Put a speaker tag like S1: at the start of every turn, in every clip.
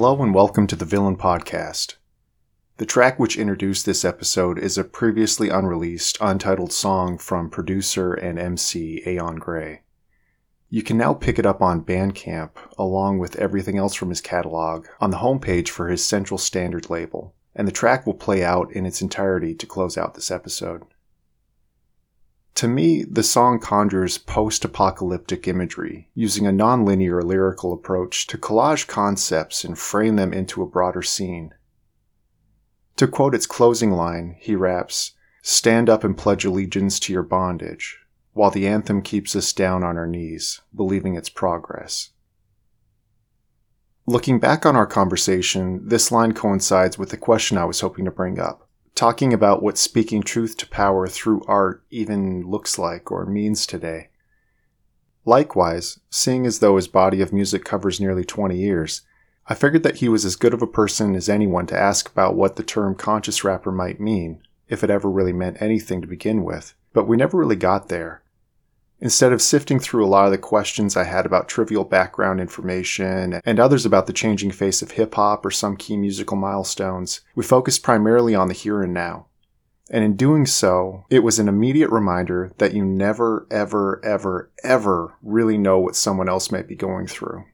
S1: Hello and welcome to the Villin Podcast. The track which introduced this episode is a previously unreleased, untitled song from producer and MC Aeon Grey. You can now pick it up on Bandcamp, along with everything else from his catalog, on the homepage for his Central Standard label, and the track will play out in its entirety to close out this episode. To me, the song conjures post apocalyptic imagery, using a non-linear lyrical approach to collage concepts and frame them into a broader scene. To quote its closing line, he raps, Stand up and pledge allegiance to your bondage, while the anthem keeps us down on our knees, believing its progress. Looking back on our conversation, this line coincides with the question I was hoping to bring up, talking about what speaking truth to power through art even looks like or means today. Likewise, seeing as though his body of music covers nearly 20 years, I figured that he was as good of a person as anyone to ask about what the term conscious rapper might mean, if it ever really meant anything to begin with, but we never really got there. Instead of sifting through a lot of the questions I had about trivial background information and others about the changing face of hip hop or some key musical milestones, we focused primarily on the here and now. And in doing so, it was an immediate reminder that you never, ever, ever, ever really know what someone else might be going through.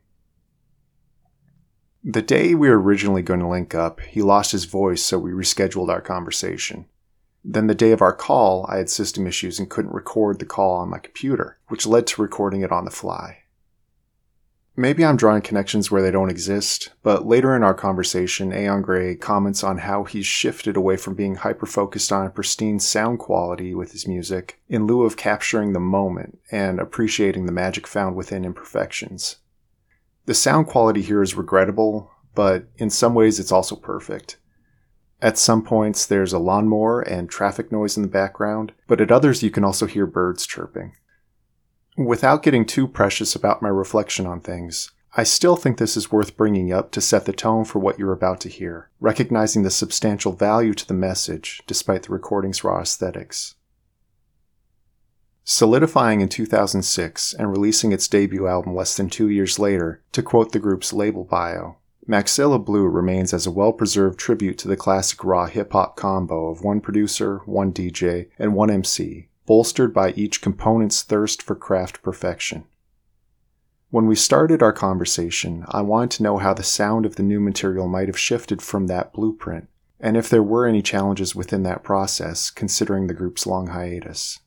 S1: The day we were originally going to link up, he lost his voice, so we rescheduled our conversation. Then the day of our call, I had system issues and couldn't record the call on my computer, which led to recording it on the fly. Maybe I'm drawing connections where they don't exist, but later in our conversation, Aeon Grey comments on how he's shifted away from being hyper focused on pristine sound quality with his music in lieu of capturing the moment and appreciating the magic found within imperfections. The sound quality here is regrettable, but in some ways it's also perfect. At some points, there's a lawnmower and traffic noise in the background, but at others, you can also hear birds chirping. Without getting too precious about my reflection on things, I still think this is worth bringing up to set the tone for what you're about to hear, recognizing the substantial value to the message despite the recording's raw aesthetics. Solidifying in 2006 and releasing its debut album less than two years later, to quote the group's label bio, Maxilla Blue remains as a well preserved tribute to the classic raw hip hop combo of one producer, one DJ, and one MC, bolstered by each component's thirst for craft perfection. When we started our conversation, I wanted to know how the sound of the new material might have shifted from that blueprint, and if there were any challenges within that process, considering the group's long hiatus.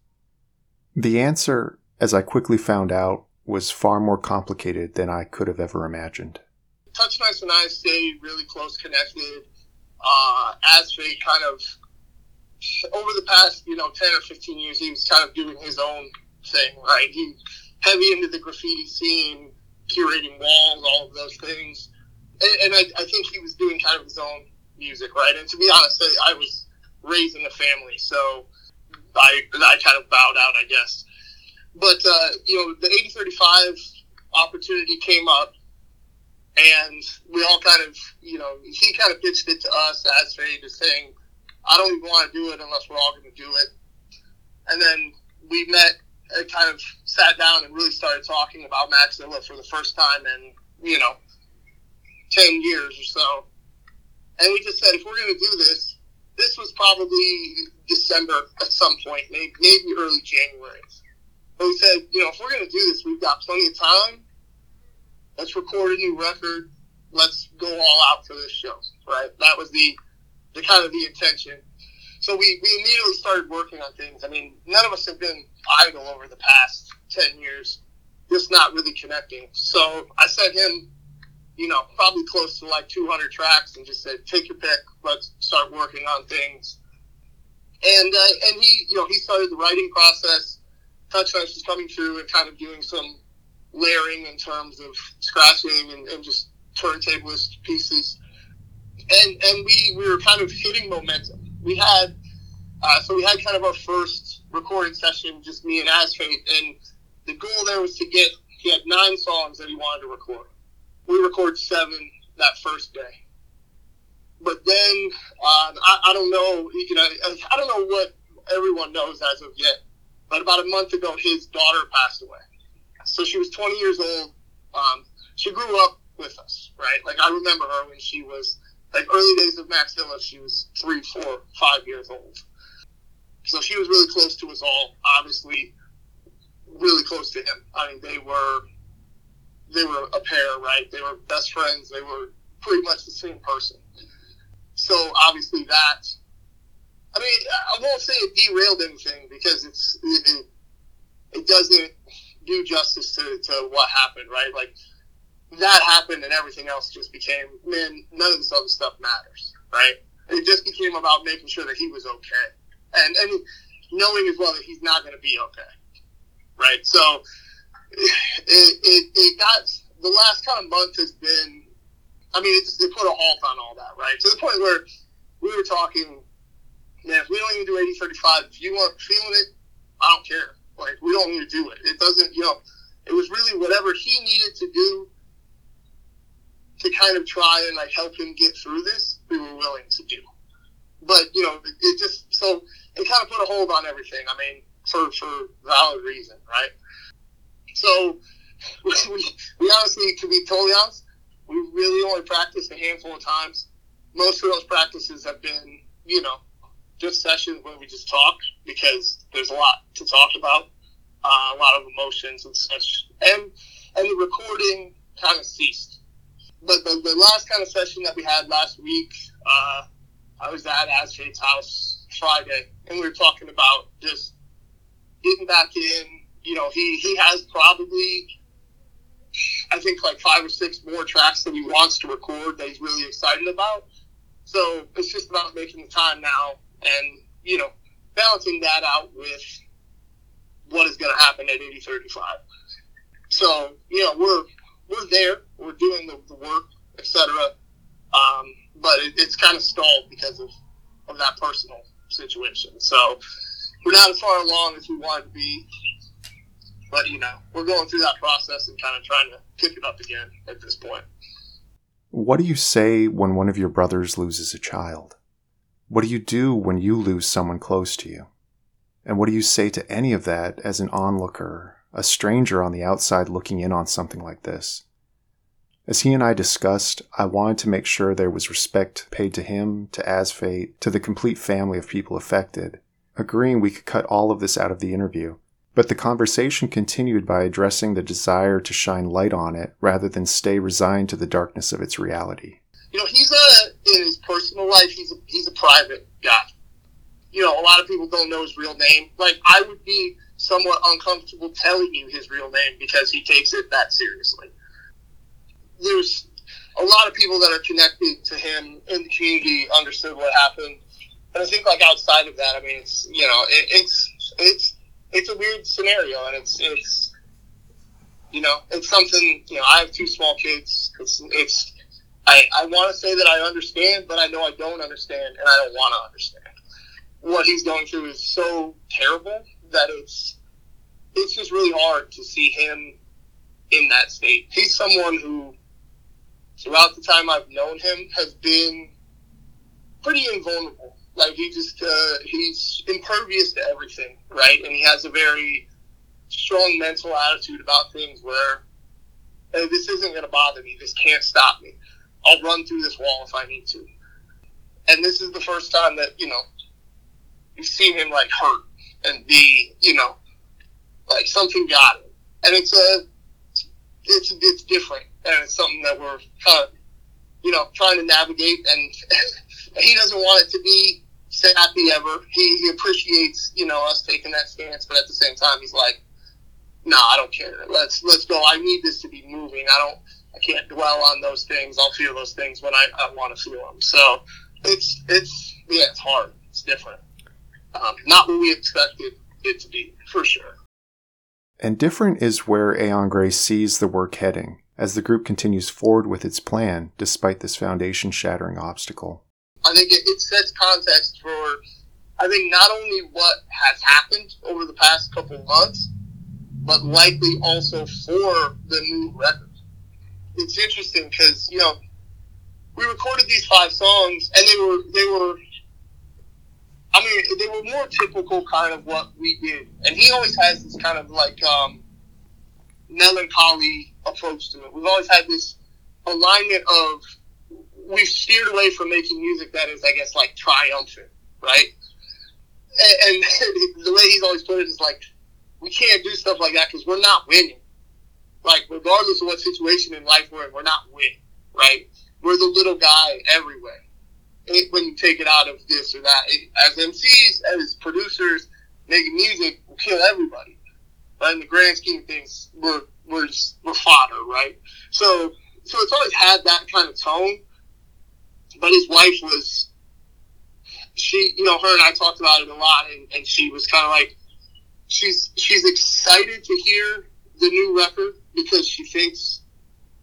S1: The answer, as I quickly found out, was far more complicated than I could have ever imagined.
S2: Touch Nice and I stay really close connected. Uh, Asfate kind of over the past you know ten or fifteen years, he was kind of doing his own thing, right? He heavy into the graffiti scene, curating walls, all of those things, and, and I, I, think he was doing kind of his own music, right? And to be honest, I, I was raised in a family, so I I kind of bowed out, I guess. But uh, you know, the eighty thirty five opportunity came up and we all kind of, you know, he kind of pitched it to us Asfate, just saying, I don't even want to do it unless we're all going to do it. And then we met and kind of sat down and really started talking about Maxilla for the first time in, you know, 10 years or so. And we just said, if we're going to do this, this was probably December at some point, maybe, maybe early January. But we said, you know, if we're going to do this, we've got plenty of time let's record a new record. Let's go all out for this show, right? That was the the kind of the intention. So we, we immediately started working on things. I mean, none of us have been idle over the past ten years, just not really connecting. So I sent him, you know, probably close to like 200 tracks, and just said, take your pick. Let's start working on things. And uh, and he, you know, he started the writing process. Touch was coming through and kind of doing some layering in terms of scratching and, and just turntablist pieces. And and we, we were kind of hitting momentum. We had uh, so we had kind of our first recording session, just me and Asfate, and the goal there was to get he had nine songs that he wanted to record. We recorded seven that first day. But then uh, I, I don't know, you know, I don't know what everyone knows as of yet. But about a month ago, his daughter passed away so she was 20 years old. Um, she grew up with us, right? Like I remember her when she was like early days of Max Maxilla, she was three, four, five years old. So she was really close to us all. Obviously, really close to him. I mean, they were they were a pair, right? They were best friends. They were pretty much the same person. So obviously that. I mean, I won't say it derailed anything because it's it, it, it doesn't do justice to, to what happened, right? Like that happened and everything else just became man. None of this other stuff matters, right? It just became about making sure that he was okay, and and knowing as well that he's not going to be okay, right? So it, it, it got the last kind of month has been. I mean, it just it put a halt on all that, right? To the point where we were talking, man, if we don't even do 80 35, if you weren't feeling it, I don't care. Like, we don't need to do it. It doesn't, you know, it was really whatever he needed to do to kind of try and like help him get through this, we were willing to do. But you know, it, it just so it kind of put a hold on everything. I mean, for for valid reason, right? So we, we honestly, to be totally honest, we really only practiced a handful of times. Most of those practices have been, you know, just sessions where we just talk because there's a lot to talk about, uh, a lot of emotions and such, and and the recording kind of ceased but the, the last kind of session that we had last week, uh, I was at Asfate's house Friday, and we were talking about just getting back in. You know, he he has probably, I think, like five or six more tracks that he wants to record that he's really excited about. So it's just about making the time now, and you know, balancing that out with what is going to happen at 8035. So you know, we're we're there, we're doing the, the work, etc. Um, but it, it's kind of stalled because of, of that personal situation. So we're not as far along as we wanted to be. But, you know, we're going through that process and kind of trying to kick it up again at this point.
S1: What do you say when one of your brothers loses a child? What do you do when you lose someone close to you? And what do you say to any of that as an onlooker a stranger on the outside looking in on something like this. As he and I discussed, I wanted to make sure there was respect paid to him, to Asfate, to the complete family of people affected, agreeing we could cut all of this out of the interview. But the conversation continued by addressing the desire to shine light on it rather than stay resigned to the darkness of its reality.
S2: You know, he's a in his personal life, he's a he's a private guy. You know, a lot of people don't know his real name. Like I would be somewhat uncomfortable telling you his real name because he takes it that seriously. There's a lot of people that are connected to him in the community understood what happened, and I think like outside of that, I mean, it's you know, it, it's it's it's a weird scenario, and it's it's you know, it's something. You know, I have two small kids. It's it's. I, I want to say that I understand, but I know I don't understand, and I don't want to understand. What he's going through is so terrible that it's it's just really hard to see him in that state. He's someone who, throughout the time I've known him, has been pretty invulnerable. Like he just uh, he's impervious to everything, right? And he has a very strong mental attitude about things where hey, this isn't going to bother me. This can't stop me. I'll run through this wall if I need to. And this is the first time that you know you've seen him like hurt and be, you know, like something got him. And it's a, it's it's different, and it's something that we're kind of, you know, trying to navigate. And he doesn't want it to be sappy ever. He, he appreciates, you know, us taking that stance, but at the same time, he's like, "No, nah, I don't care. Let's let's go. I need this to be moving. I don't. I can't dwell on those things. I'll feel those things when I, I want to feel them. So it's it's yeah, it's hard. It's different um, not what we expected it to be, for sure.
S1: And different is where Aeon Grey sees the work heading as the group continues forward with its plan despite this foundation shattering obstacle.
S2: I think it, it sets context for, I think, not only what has happened over the past couple months, but likely also for the new record. It's interesting because, you know, we recorded these five songs and they were they were I mean, they were more typical kind of what we did. And he always has this kind of like um, melancholy approach to it. We've always had this alignment of we've steered away from making music that is, I guess, like triumphant, right? And, and the way he's always put it is like, we can't do stuff like that because we're not winning. Like, regardless of what situation in life we're in, we're not winning, right? We're the little guy everywhere. It, when you take it out of this or that, it, as MCs, as producers, making music will kill everybody. But in the grand scheme of things, we're we're we're fodder, right? So so it's always had that kind of tone. But his wife was, she, you know, her and I talked about it a lot, and, and she was kind of like, she's she's excited to hear the new record because she thinks,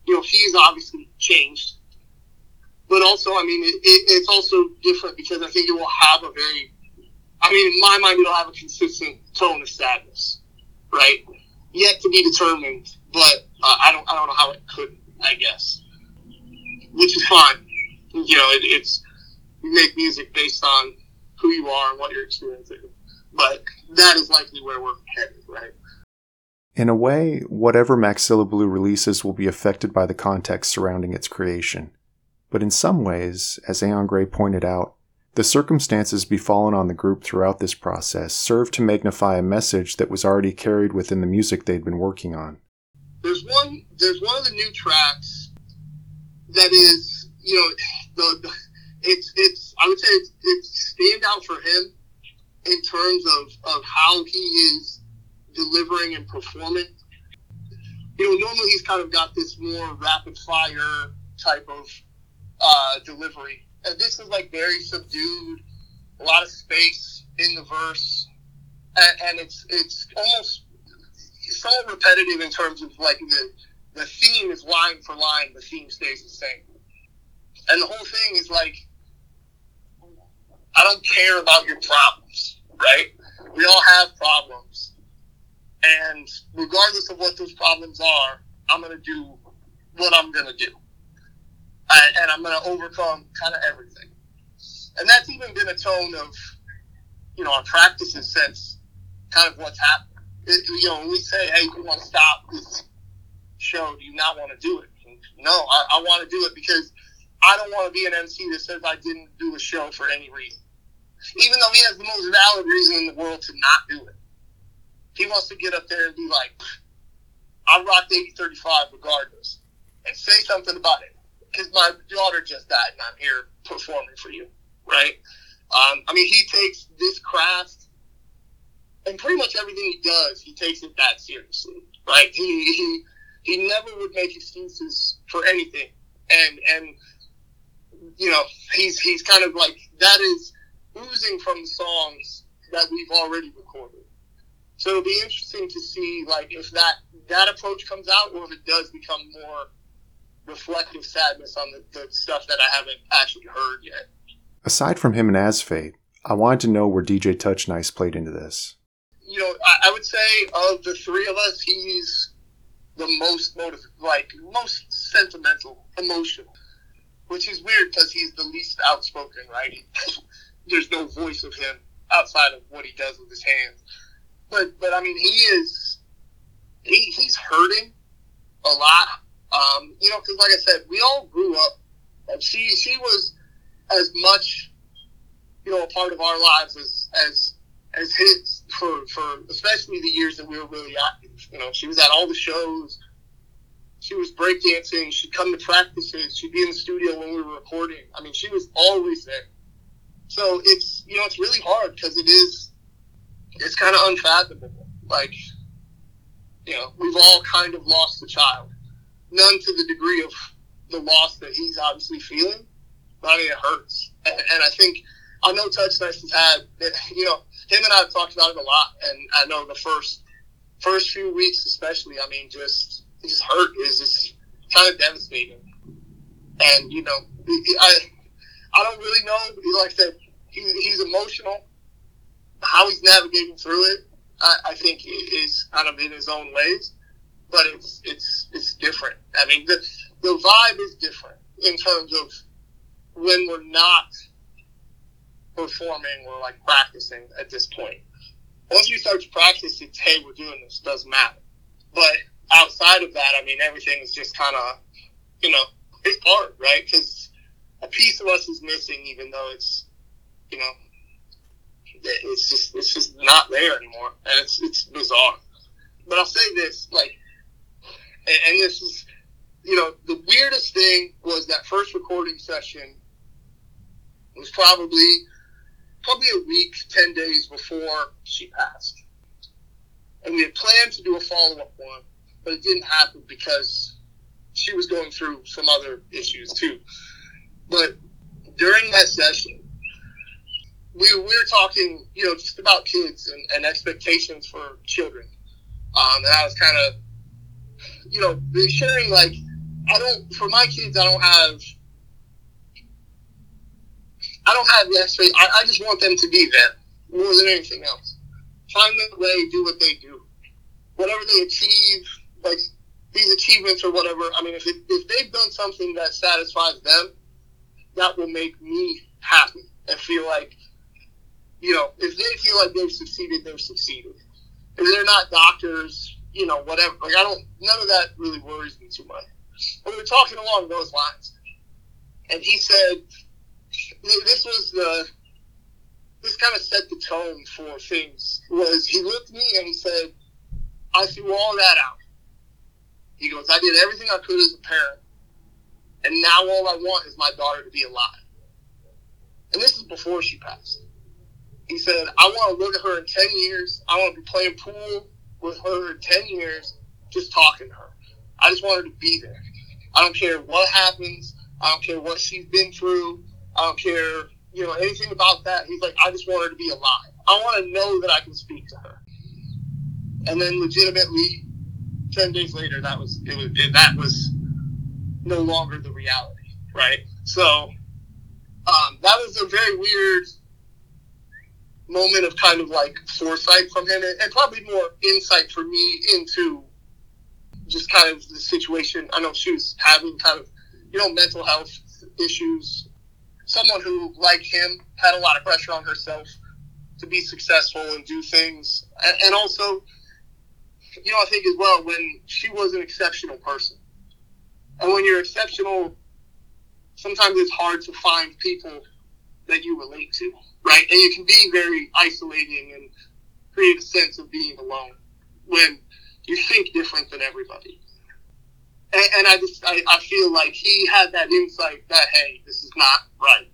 S2: you know, he's obviously changed. But also, I mean, it, it, it's also different because I think it will have a very, I mean, in my mind, it'll have a consistent tone of sadness, right? Yet to be determined, but uh, I don't, I don't know how it could, I guess, which is fine. You know, it, it's you make music based on who you are and what you're experiencing, but that is likely where we're headed, right?
S1: In a way, whatever Maxilla Blue releases will be affected by the context surrounding its creation. But in some ways, as Aeon Grey pointed out, the circumstances befallen on the group throughout this process served to magnify a message that was already carried within the music they'd been working on.
S2: There's one. There's one of the new tracks that is, you know, the, the it's it's. I would say it's, it's stand out for him in terms of of how he is delivering and performing. You know, normally he's kind of got this more rapid fire type of uh, delivery. And this is like very subdued, a lot of space in the verse, and, and it's it's almost somewhat repetitive in terms of like the the theme is line for line, the theme stays the same, and the whole thing is like I don't care about your problems, right? We all have problems, and regardless of what those problems are, I'm gonna do what I'm gonna do and I'm going to overcome kind of everything. And that's even been a tone of, you know, our practices since kind of what's happened. It, you know, when we say, hey, we want to stop this show, do you not want to do it? No, I, I want to do it because I don't want to be an MC that says I didn't do a show for any reason. Even though he has the most valid reason in the world to not do it. He wants to get up there and be like, I rocked 8035 regardless. And say something about it because my daughter just died and I'm here performing for you, right? Um, I mean, he takes this craft and pretty much everything he does, he takes it that seriously, right? He he he never would make excuses for anything, and and you know he's he's kind of like that is oozing from the songs that we've already recorded. So it'll be interesting to see like if that that approach comes out or if it does become more reflective sadness on the, the stuff that I haven't actually heard yet.
S1: Aside from him and Asfate, I wanted to know where DJ Touch Nice played into this.
S2: You know, I, I would say of the three of us, he's the most motive, like most sentimental, emotional, which is weird because he's the least outspoken, right? There's no voice of him outside of what he does with his hands. But but I mean, he is he, he's hurting a lot um, you know, because like I said, we all grew up, and she she was as much, you know, a part of our lives as as as his for for especially the years that we were really active. You know, she was at all the shows. She was breakdancing. She'd come to practices. She'd be in the studio when we were recording. I mean, she was always there. So it's you know it's really hard because it is it's kind of unfathomable. Like you know we've all kind of lost a child none to the degree of the loss that he's obviously feeling. But I mean, it hurts, and, and I think I know Touch Nice has had, you know, him and I have talked about it a lot, and I know the first first few weeks, especially, I mean, just just hurt. is just kind of devastating, and you know, I I don't really know. Like I said, he, he's emotional. How he's navigating through it, I, I think, is kind of in his own ways but it's it's it's different. I mean, the the vibe is different in terms of when we're not performing or like practicing at this point. Once you start to practice, it's hey, we're doing this. Doesn't matter. But outside of that, I mean, everything is just kind of, you know, it's hard, right? Because a piece of us is missing, even though it's, you know, it's just it's just not there anymore, and it's it's bizarre. But I'll say this, like, and, and this is, you know, the weirdest thing was that first recording session was probably probably a week, ten days before she passed, and we had planned to do a follow up one, but it didn't happen because she was going through some other issues too. But during that session, we, we were talking, you know, just about kids and, and expectations for children. Um, and I was kind of, you know, sharing like, I don't, for my kids, I don't have, I don't have the expectation. I, just want them to be there more than anything else. Find their way, do what they do. Whatever they achieve, like these achievements or whatever, I mean, if, it, if they've done something that satisfies them, that will make me happy and feel like, you know, if they feel like they've succeeded, they've succeeded. If they're not doctors, you know, whatever. Like I don't, none of that really worries me too much. But we were talking along those lines, and he said, this was the, this kind of set the tone for things. Was he looked at me and he said, I threw all that out. He goes, I did everything I could as a parent and now all I want is my daughter to be alive. And this is before she passed. He said, I want to look at her in 10 years. I want to be playing pool with her in 10 years, just talking to her. I just want her to be there. I don't care what happens. I don't care what she's been through. I don't care, you know, anything about that. He's like, I just want her to be alive. I want to know that I can speak to her. And then legitimately, 10 days later, that was, it was, it, that was no longer the reality, right? So um, that was a very weird moment of kind of like foresight from him, and, and probably more insight for me into just kind of the situation. I know she was having kind of, you know, mental health issues. Someone who, like him, had a lot of pressure on herself to be successful and do things, and, and also, you know, I think as well when she was an exceptional person and when you're exceptional, sometimes it's hard to find people that you relate to, right? And it can be very isolating and create a sense of being alone when you think different than everybody. And, and I just, I, I feel like he had that insight that, hey, this is not right.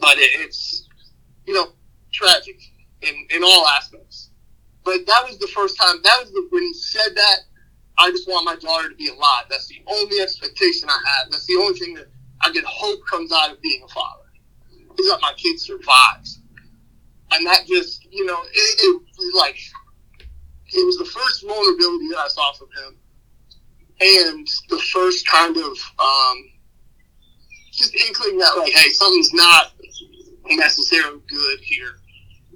S2: But it, it's, you know, tragic in, in all aspects. But that was the first time, that was the, when he said that, I just want my daughter to be alive. That's the only expectation I have. That's the only thing that I can hope comes out of being a father. Is that my kid survives. And that just, you know, it, it was like, it was the first vulnerability that I saw from him. And the first kind of, um, just inkling that, like, hey, something's not necessarily good here.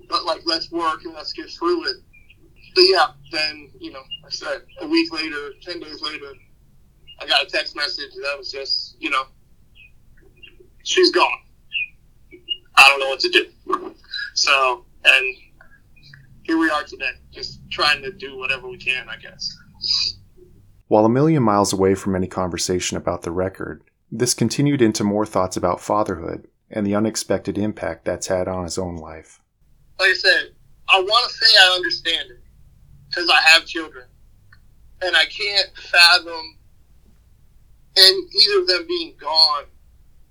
S2: But, like, let's work and let's get through it but yeah, then you know, I said a week later, ten days later, I got a text message that was just, you know, she's gone. I don't know what to do. So, and here we are today, just trying to do whatever we can, I guess.
S1: While a million miles away from any conversation about the record, this continued into more thoughts about fatherhood and the unexpected impact that's had on his own life.
S2: Like I said, I want to say I understand it because I have children, and I can't fathom and either of them being gone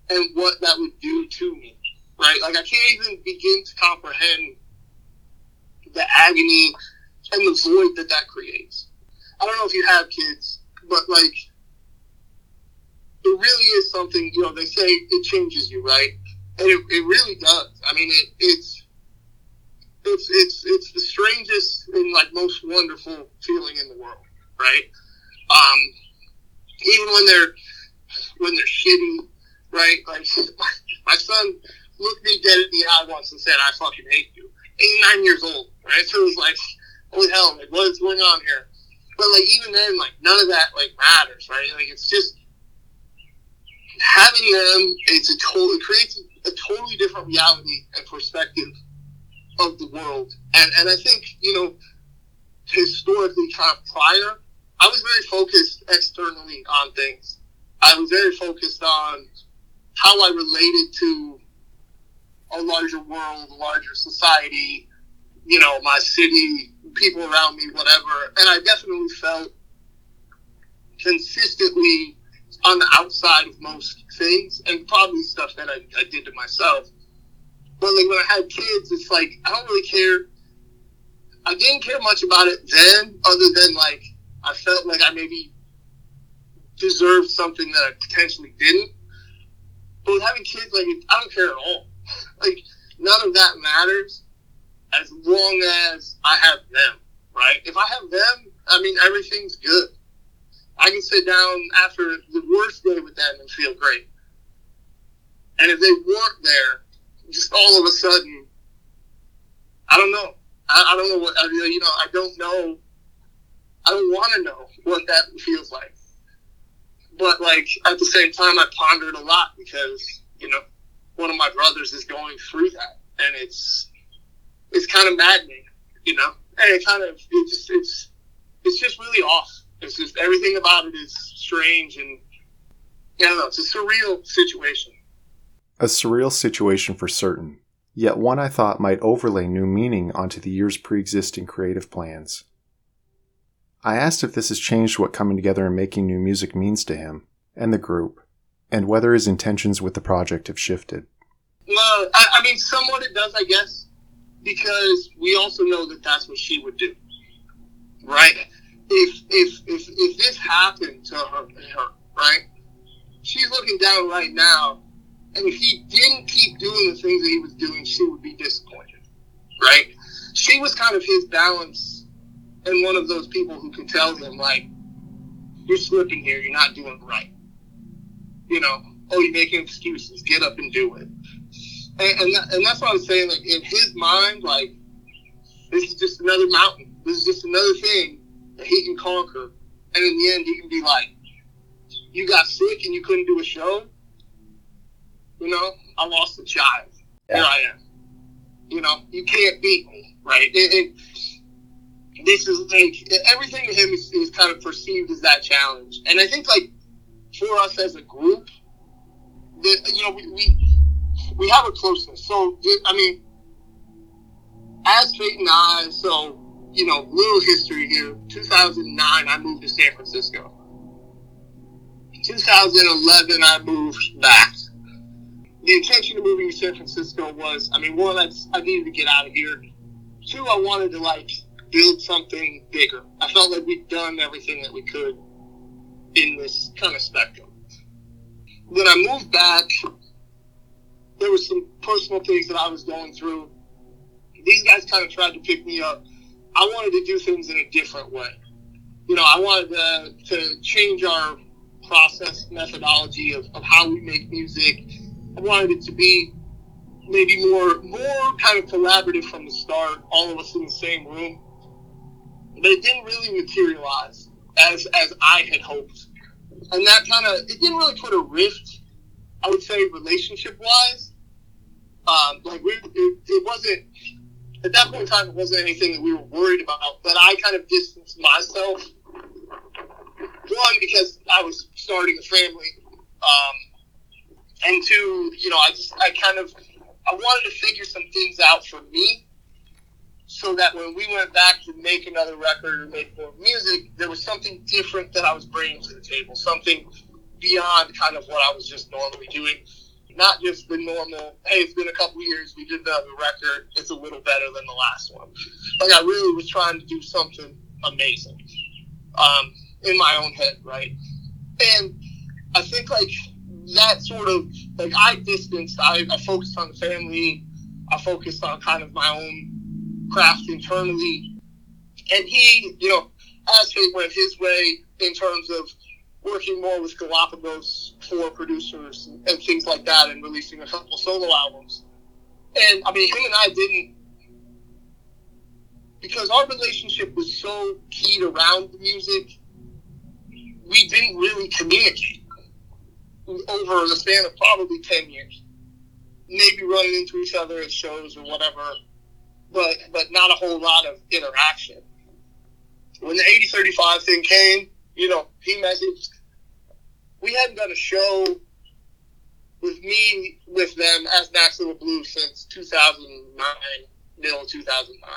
S2: and what that would do to me. Right? Like I can't even begin to comprehend the agony and the void that that creates. I don't know if you have kids, but like it really is something. You know, they say it changes you, right? And it, it really does. I mean, it, it's it's it's it's the strangest and like most wonderful feeling in the world, right? Um, even when they're when they're shitty, right? Like my son looked me dead in the eye once and said, "I fucking hate you." Eighty nine years old, right? So it was like, holy hell, like what is going on here? But like even then, like none of that like matters, right? Like it's just having them. It's a total. It creates a totally different reality and perspective of the world. And, and I think, you know, historically, kind of prior, I was very focused externally on things. I was very focused on how I related to a larger world, a larger society, you know, my city, people around me, whatever. And I definitely felt consistently on the outside of most things and probably stuff that I, I did to myself. But like when I had kids, it's like I don't really care. I didn't care much about it then, other than like I felt like I maybe deserved something that I potentially didn't. But with having kids, like I don't care at all. Like none of that matters as long as I have them. Right? If I have them, I mean everything's good. I can sit down after the worst day with them and feel great. And if they weren't there, just all of a sudden, I don't know. I, I don't know what you know. I don't know. I don't want to know what that feels like. But like at the same time, I pondered a lot because you know one of my brothers is going through that, and it's it's kind of maddening, you know. And it kind of it just it's it's just really off it's just everything about it is strange and I don't know. It's a surreal situation.
S1: A surreal situation for certain, yet one I thought might overlay new meaning onto the year's pre existing creative plans. I asked if this has changed what coming together and making new music means to him and the group, and whether his intentions with the project have shifted.
S2: Well, I, I mean, somewhat it does, I guess, because we also know that that's what she would do, right? if if if if this happened to her, her right, she's looking down right now, and if he didn't keep doing the things that he was doing, she would be disappointed, right? She was kind of his balance, and one of those people who can tell him like, "You're slipping here. You're not doing right." You know, oh, you're making excuses. Get up and do it. And and, that, and that's what I'm saying. Like in his mind, like this is just another mountain. This is just another thing that he can conquer. And in the end, he can be like, you got sick and you couldn't do a show. You know, I lost a child. Yeah. Here I am. You know, you can't beat me, right? And, and this is like everything to him is, is kind of perceived as that challenge. And I think like for us as a group, that you know we, we we have a closeness. So I mean, Asfate and I, so you know, little history here. 2009, I moved to San Francisco. 2011, I moved back. The intention of moving to San Francisco was, I mean, one, I, I needed to get out of here. Two, I wanted to like build something bigger. I felt like we'd done everything that we could in this kind of spectrum. When I moved back, there was some personal things that I was going through. These guys kind of tried to pick me up I wanted to do things in a different way. You know, I wanted to, to change our process methodology of, of how we make music. I wanted it to be maybe more more kind of collaborative from the start, all of us in the same room. But it didn't really materialize as as I had hoped. And that kind of it didn't really put a rift, I would say, relationship wise. Um, like we, it, it wasn't at that point in time, it wasn't anything that we were worried about. But I kind of distanced myself. One, because I was starting a family, um, and two, you know, I just I kind of I wanted to figure some things out for me, so that when we went back to make another record or make more music, there was something different that I was bringing to the table, something beyond kind of what I was just normally doing not just the normal, hey, it's been a couple years, we did the record, it's a little better than the last one. Like, I really was trying to do something amazing um, in my own head, right? And I think, like, that sort of, like, I distanced, I, I focused on the family, I focused on kind of my own craft internally. And he, you know, as went his way in terms of working more with Galapagos for producers and, and things like that, and releasing a couple solo albums. And I mean, him and I didn't because our relationship was so keyed around the music. We didn't really communicate over the span of probably ten years. Maybe running into each other at shows or whatever, but but not a whole lot of interaction. When the eighty thirty five thing came, you know, he messaged we hadn't done a show with me with them as Maxilla Blue since 2009, middle of 2009.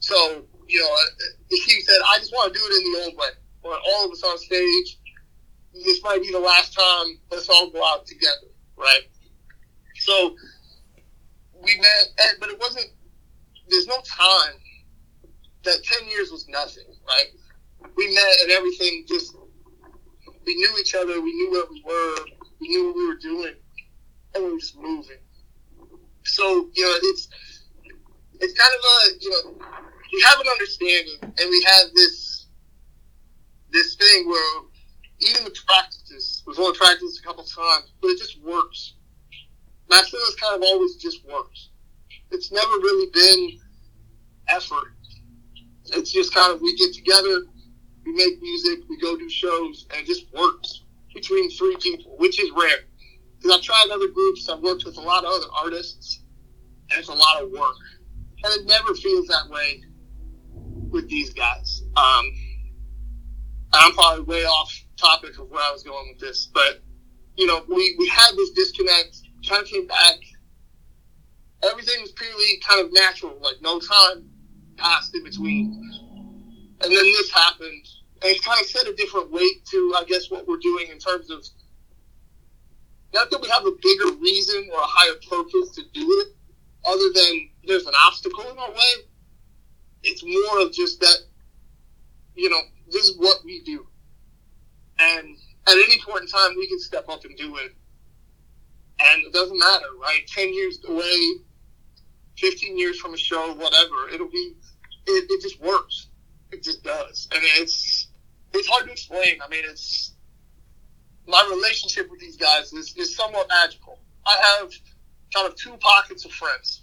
S2: So, you know, uh, he said, I just want to do it in the old way. Want all of us on stage. This might be the last time. Let's all go out together, right? So we met, but it wasn't. There's no time. That ten years was nothing, right? We met and everything just. We knew each other. We knew where we were. We knew what we were doing, and we were just moving. So you know, it's it's kind of a you know we have an understanding, and we have this this thing where even the practices, we've only practiced a couple times, but it just works. Maxilla's kind of always just works. It's never really been effort. It's just kind of we get together, we make music, we go do shows, and it just works between three people, which is rare. Because I've tried other groups, I've worked with a lot of other artists, and it's a lot of work. And it never feels that way with these guys. Um, I'm probably way off topic of where I was going with this, but you know, we, we had this disconnect, kind of came back. Everything was purely kind of natural, like no time passed in between. And then this happened, and it's kind of set a different weight to, I guess, what we're doing in terms of not that we have a bigger reason or a higher purpose to do it, other than there's an obstacle in our way it's more of just that, you know, this is what we do. And at any point in time, we can step up and do it. And it doesn't matter, right? 10 years away, 15 years from a show, whatever, it'll be, it, it just works. It just does. And it's, it's hard to explain. I mean, it's, my relationship with these guys is, is somewhat magical. I have kind of two pockets of friends.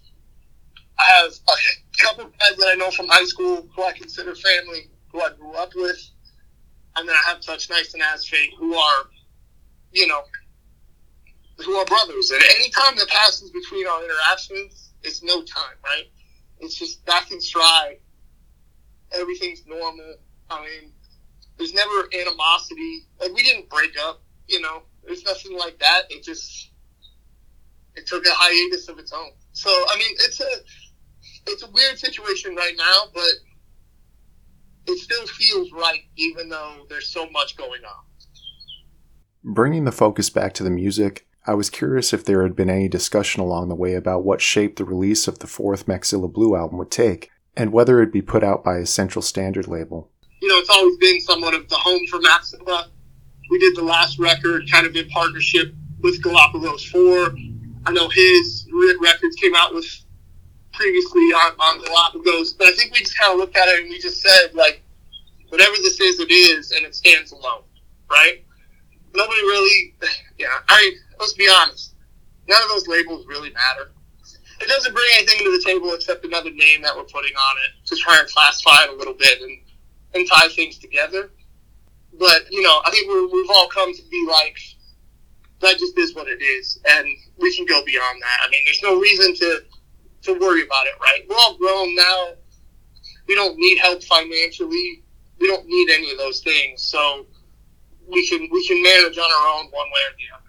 S2: I have a couple of guys that I know from high school who I consider family, who I grew up with, and then I have Touch Nice and Asfate, who are, you know, who are brothers. And any time that passes between our interactions, it's no time, right? It's just back in stride. Everything's normal. I mean, there's never animosity. Like we didn't break up, you know. There's nothing like that. It just it took a hiatus of its own. So I mean, it's a it's a weird situation right now, but it still feels right, even though there's so much going on.
S1: Bringing the focus back to the music, I was curious if there had been any discussion along the way about what shape the release of the fourth Maxilla Blue album would take, and whether it'd be put out by a Central Standard label.
S2: You know, it's always been somewhat of the home for Maxilla. We did the last record kind of in partnership with Galapagos4. I know his records came out with previously on, on Galapagos, but I think we just kind of looked at it and we just said, like, whatever this is, it is, and it stands alone, right? Nobody really, yeah, I, let's be honest, none of those labels really matter. It doesn't bring anything to the table except another name that we're putting on it to try and classify it a little bit and, and tie things together. But, you know, I think we we've all come to be like, that just is what it is, and we can go beyond that. I mean, there's no reason to to worry about it, right? We're all grown now. We don't need help financially. We don't need any of those things. So we can we can manage on our own one way or the other.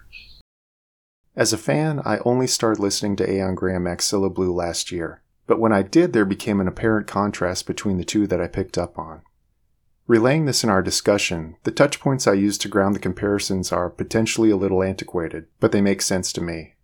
S1: As a fan, I only started listening to Aeon Graham Maxilla Blue last year, but when I did, there became an apparent contrast between the two that I picked up on. Relaying this in our discussion, the touch points I use to ground the comparisons are potentially a little antiquated, but they make sense to me.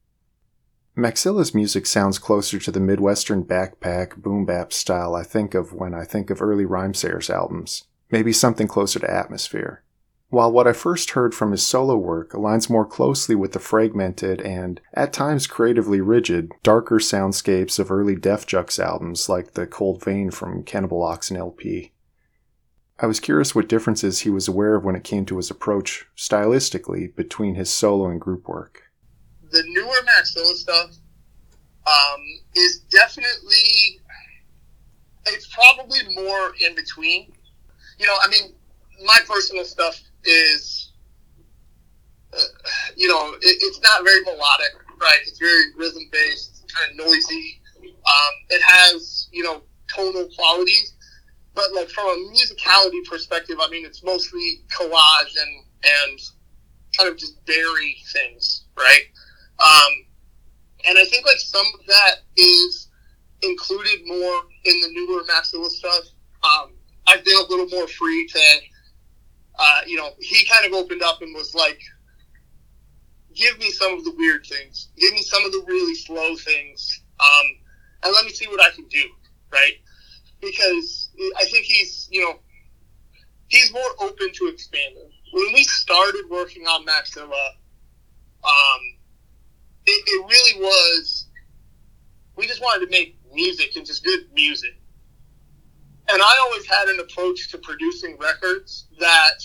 S1: Maxilla's music sounds closer to the Midwestern backpack boom bap style I think of when I think of early Rhymesayers albums, maybe something closer to Atmosphere. While what I first heard from his solo work aligns more closely with the fragmented and, at times creatively rigid, darker soundscapes of early Def Jux albums like the Cold Vein from Cannibal Oxen LP. I was curious what differences he was aware of when it came to his approach, stylistically, between his solo and group work
S2: the newer Maxilla stuff um, is definitely it's probably more in between. You know, I mean, my personal stuff is, uh, you know, it, it's not very melodic, right? It's very rhythm based, kind of noisy. Um, it has, you know, tonal qualities, but like from a musicality perspective, I mean, it's mostly collage and and kind of just bury things, right? Um, and I think like some of that is included more in the newer Maxilla stuff. Um, I've been a little more free to, uh, you know, he kind of opened up and was like, give me some of the weird things, give me some of the really slow things, um, and let me see what I can do, right? Because I think he's, you know, he's more open to expanding. When we started working on Maxilla, um, it, it really was, we just wanted to make music and just good music. And I always had an approach to producing records that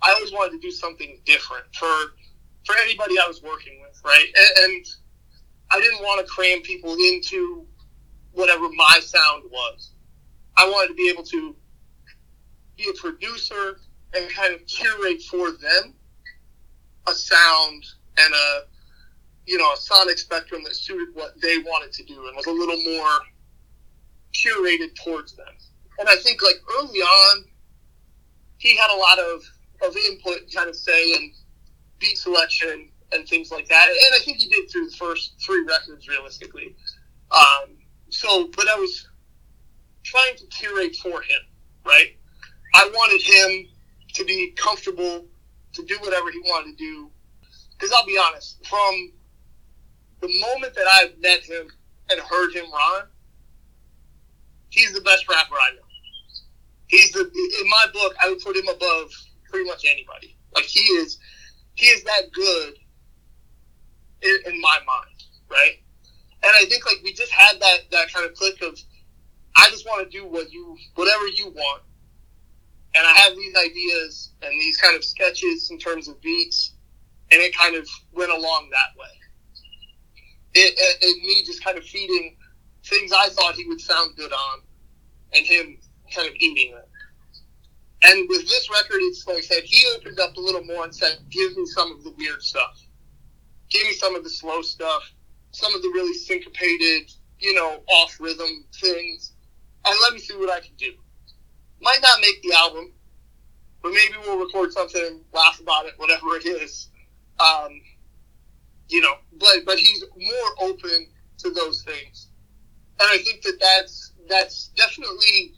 S2: I always wanted to do something different for for anybody I was working with, right? And, and I didn't want to cram people into whatever my sound was. I wanted to be able to be a producer and kind of curate for them a sound and a you know a sonic spectrum that suited what they wanted to do and was a little more curated towards them. And I think like early on, he had a lot of of input, kind of say, and beat selection and things like that. And I think he did through the first three records, realistically. Um, so, but I was trying to curate for him, right? I wanted him to be comfortable to do whatever he wanted to do. Because I'll be honest, from the moment that I met him and heard him run, he's the best rapper I know. He's the in my book, I would put him above pretty much anybody. Like he is, he is that good in, in my mind, right? And I think like we just had that that kind of click of, I just want to do what you whatever you want, and I have these ideas and these kind of sketches in terms of beats, and it kind of went along that way. It, it, it me just kind of feeding things I thought he would sound good on, and him kind of eating it. And with this record, it's like I said, he opened up a little more and said, "Give me some of the weird stuff. Give me some of the slow stuff, some of the really syncopated, you know, off rhythm things, and let me see what I can do." Might not make the album, but maybe we'll record something, laugh about it, whatever it is. Um, you know, but but he's more open to those things, and I think that that's that's definitely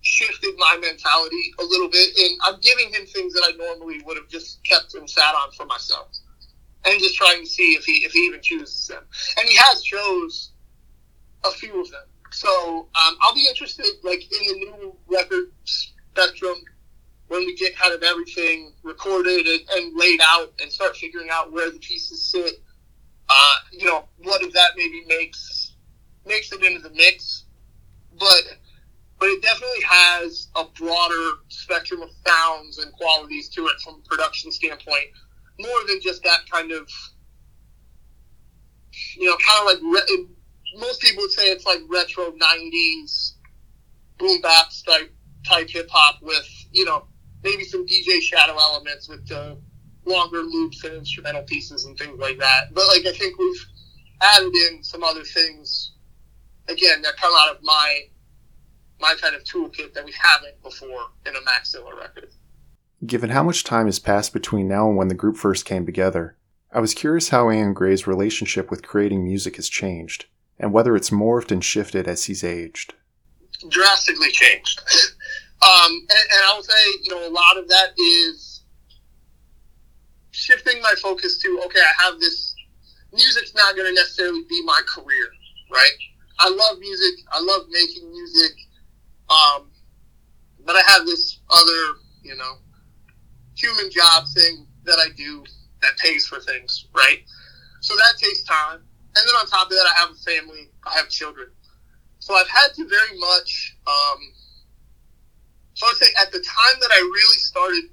S2: shifted my mentality a little bit, and I'm giving him things that I normally would have just kept and sat on for myself, and just trying to see if he if he even chooses them, and he has chose a few of them. So um, I'll be interested, like in the new record spectrum, when we get kind of everything recorded and, and laid out, and start figuring out where the pieces sit. Uh, you know, what if that maybe makes makes it into the mix? But but it definitely has a broader spectrum of sounds and qualities to it from a production standpoint, more than just that kind of, you know, kind of like re- most people would say it's like retro '90s boom bap type type hip hop with you know maybe some DJ Shadow elements with the longer loops and instrumental pieces and things like that. But like I think we've added in some other things again that come out of my my kind of toolkit that we haven't before in a Maxilla record.
S1: Given how much time has passed between now and when the group first came together, I was curious how Aeon Grey's relationship with creating music has changed, and whether it's morphed and shifted as he's aged.
S2: Drastically changed. um, and, and I would say, you know, a lot of that is shifting my focus to, okay, I have this, music's not going to necessarily be my career, right? I love music. I love making music. Um, but I have this other, you know, human job thing that I do that pays for things, right? So that takes time. And then on top of that, I have a family, I have children. So I've had to very much, um, so I'd say at the time that I really started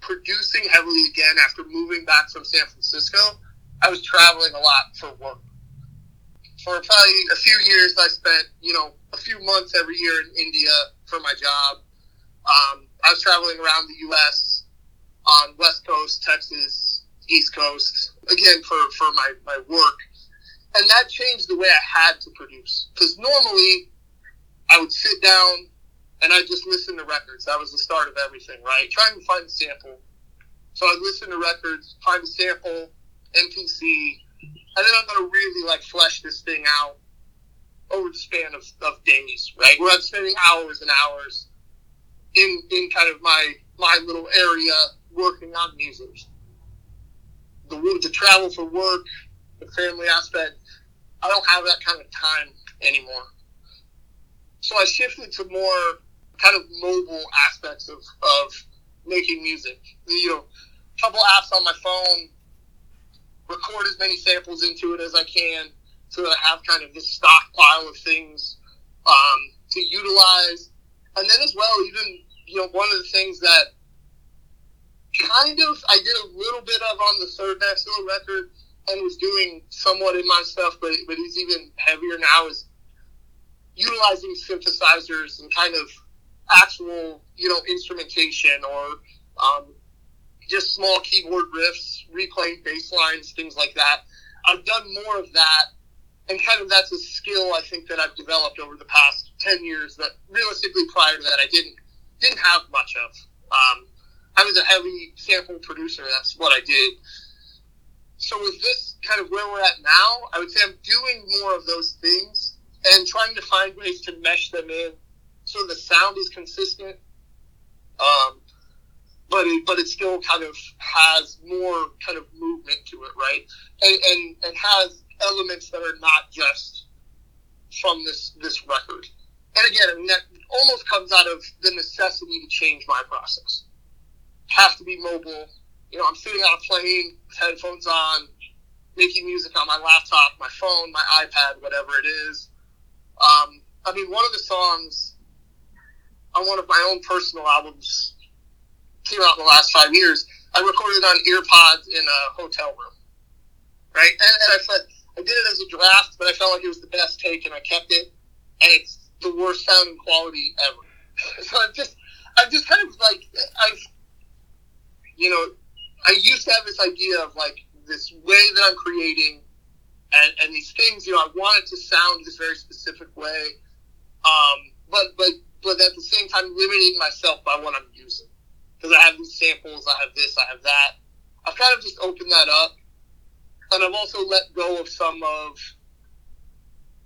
S2: producing heavily again after moving back from San Francisco, I was traveling a lot for work. For probably a few years, I spent, you know, a few months every year in India for my job. Um, I was traveling around the U.S. on West Coast, Texas, East Coast, again for, for my, my work. And that changed the way I had to produce. Because normally I would sit down and I'd just listen to records. That was the start of everything, right? Trying to find a sample, So I'd listen to records, find a sample, MPC, and then I'm gonna really like flesh this thing out over the span of, of days, right? Where I'm spending hours and hours in in kind of my my little area working on music. The the travel for work, the family aspect, I don't have that kind of time anymore. So I shifted to more kind of mobile aspects of, of making music. You know, a couple apps on my phone, record as many samples into it as I can so that I have kind of this stockpile of things um, to utilize. And then as well, even, you know, one of the things that kind of I did a little bit of on the third Maxilla record and was doing somewhat in my stuff, but, but he's even heavier now is utilizing synthesizers and kind of actual, you know, instrumentation or um, just small keyboard riffs, replaying bass lines, things like that. I've done more of that, and kind of that's a skill I think that I've developed over the past ten years. That realistically, prior to that, I didn't didn't have much of. Um, I was a heavy sample producer. That's what I did. So with this kind of where we're at now, I would say I'm doing more of those things and trying to find ways to mesh them in so the sound is consistent. Um, but it, but it still kind of has more kind of movement to it, right? And, and and has elements that are not just from this this record. And again, I mean that almost comes out of the necessity to change my process. Have to be mobile. You know, I'm sitting on a plane with headphones on, making music on my laptop, my phone, my iPad, whatever it is. Um, I mean, one of the songs on one of my own personal albums came out in the last five years. I recorded on earpods in a hotel room, right? And, and I said I did it as a draft, but I felt like it was the best take, and I kept it. And it's the worst sounding quality ever. so I'm just, I'm just kind of like I've, you know, I used to have this idea of like this way that I'm creating, and, and these things. You know, I want it to sound this very specific way, um, but but but at the same time limiting myself by what I'm using because I have these samples, I have this, I have that. I've kind of just opened that up, and I've also let go of some of,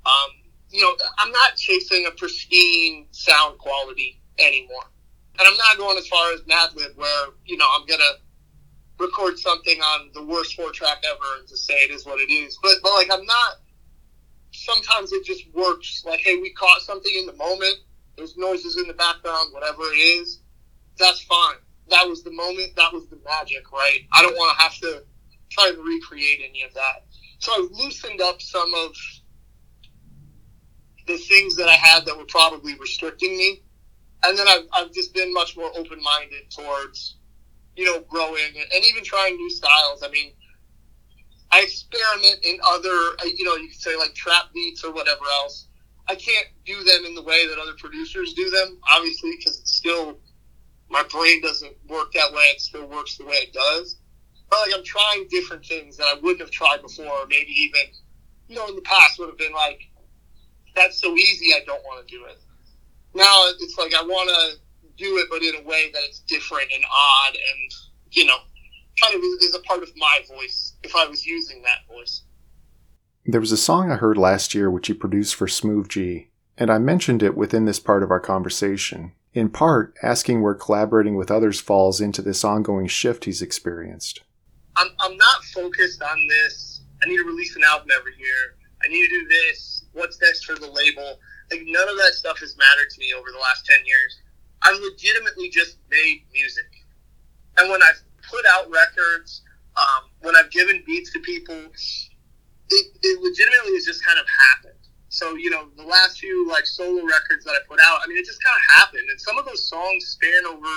S2: um, you know, I'm not chasing a pristine sound quality anymore, and I'm not going as far as Madlib where you know I'm gonna record something on the worst four track ever and to say it is what it is, but but like I'm not. Sometimes it just works. Like, hey, we caught something in the moment. There's noises in the background, whatever it is. That's fine that was the moment, that was the magic, right? I don't want to have to try and recreate any of that. So I've loosened up some of the things that I had that were probably restricting me. And then I've, I've just been much more open minded towards, you know, growing and even trying new styles. I mean, I experiment in other, uh, you know, you could say like trap beats or whatever else. I can't do them in the way that other producers do them, obviously, because it's still my brain doesn't work that way. It still works the way it does. But like I'm trying different things that I wouldn't have tried before, or maybe even, you know, in the past would have been like, that's so easy, I don't want to do it. Now it's like I want to do it, but in a way that it's different and odd, and you know, kind of is a part of my voice if I was using that voice.
S1: There was a song I heard last year which he produced for Smooth G, and I mentioned it within this part of our conversation in part asking where collaborating with others falls into this ongoing shift he's experienced.
S2: I'm, I'm not focused on this. I need to release an album every year. I need to do this. What's next for the label? Like, none of that stuff has mattered to me over the last 10 years. I've legitimately just made music. And when I've put out records, um, when I've given beats to people, it, it legitimately has just kind of happened. So, you know, the last few like solo records that I put out, I mean, it just kind of happened. And some of those songs span over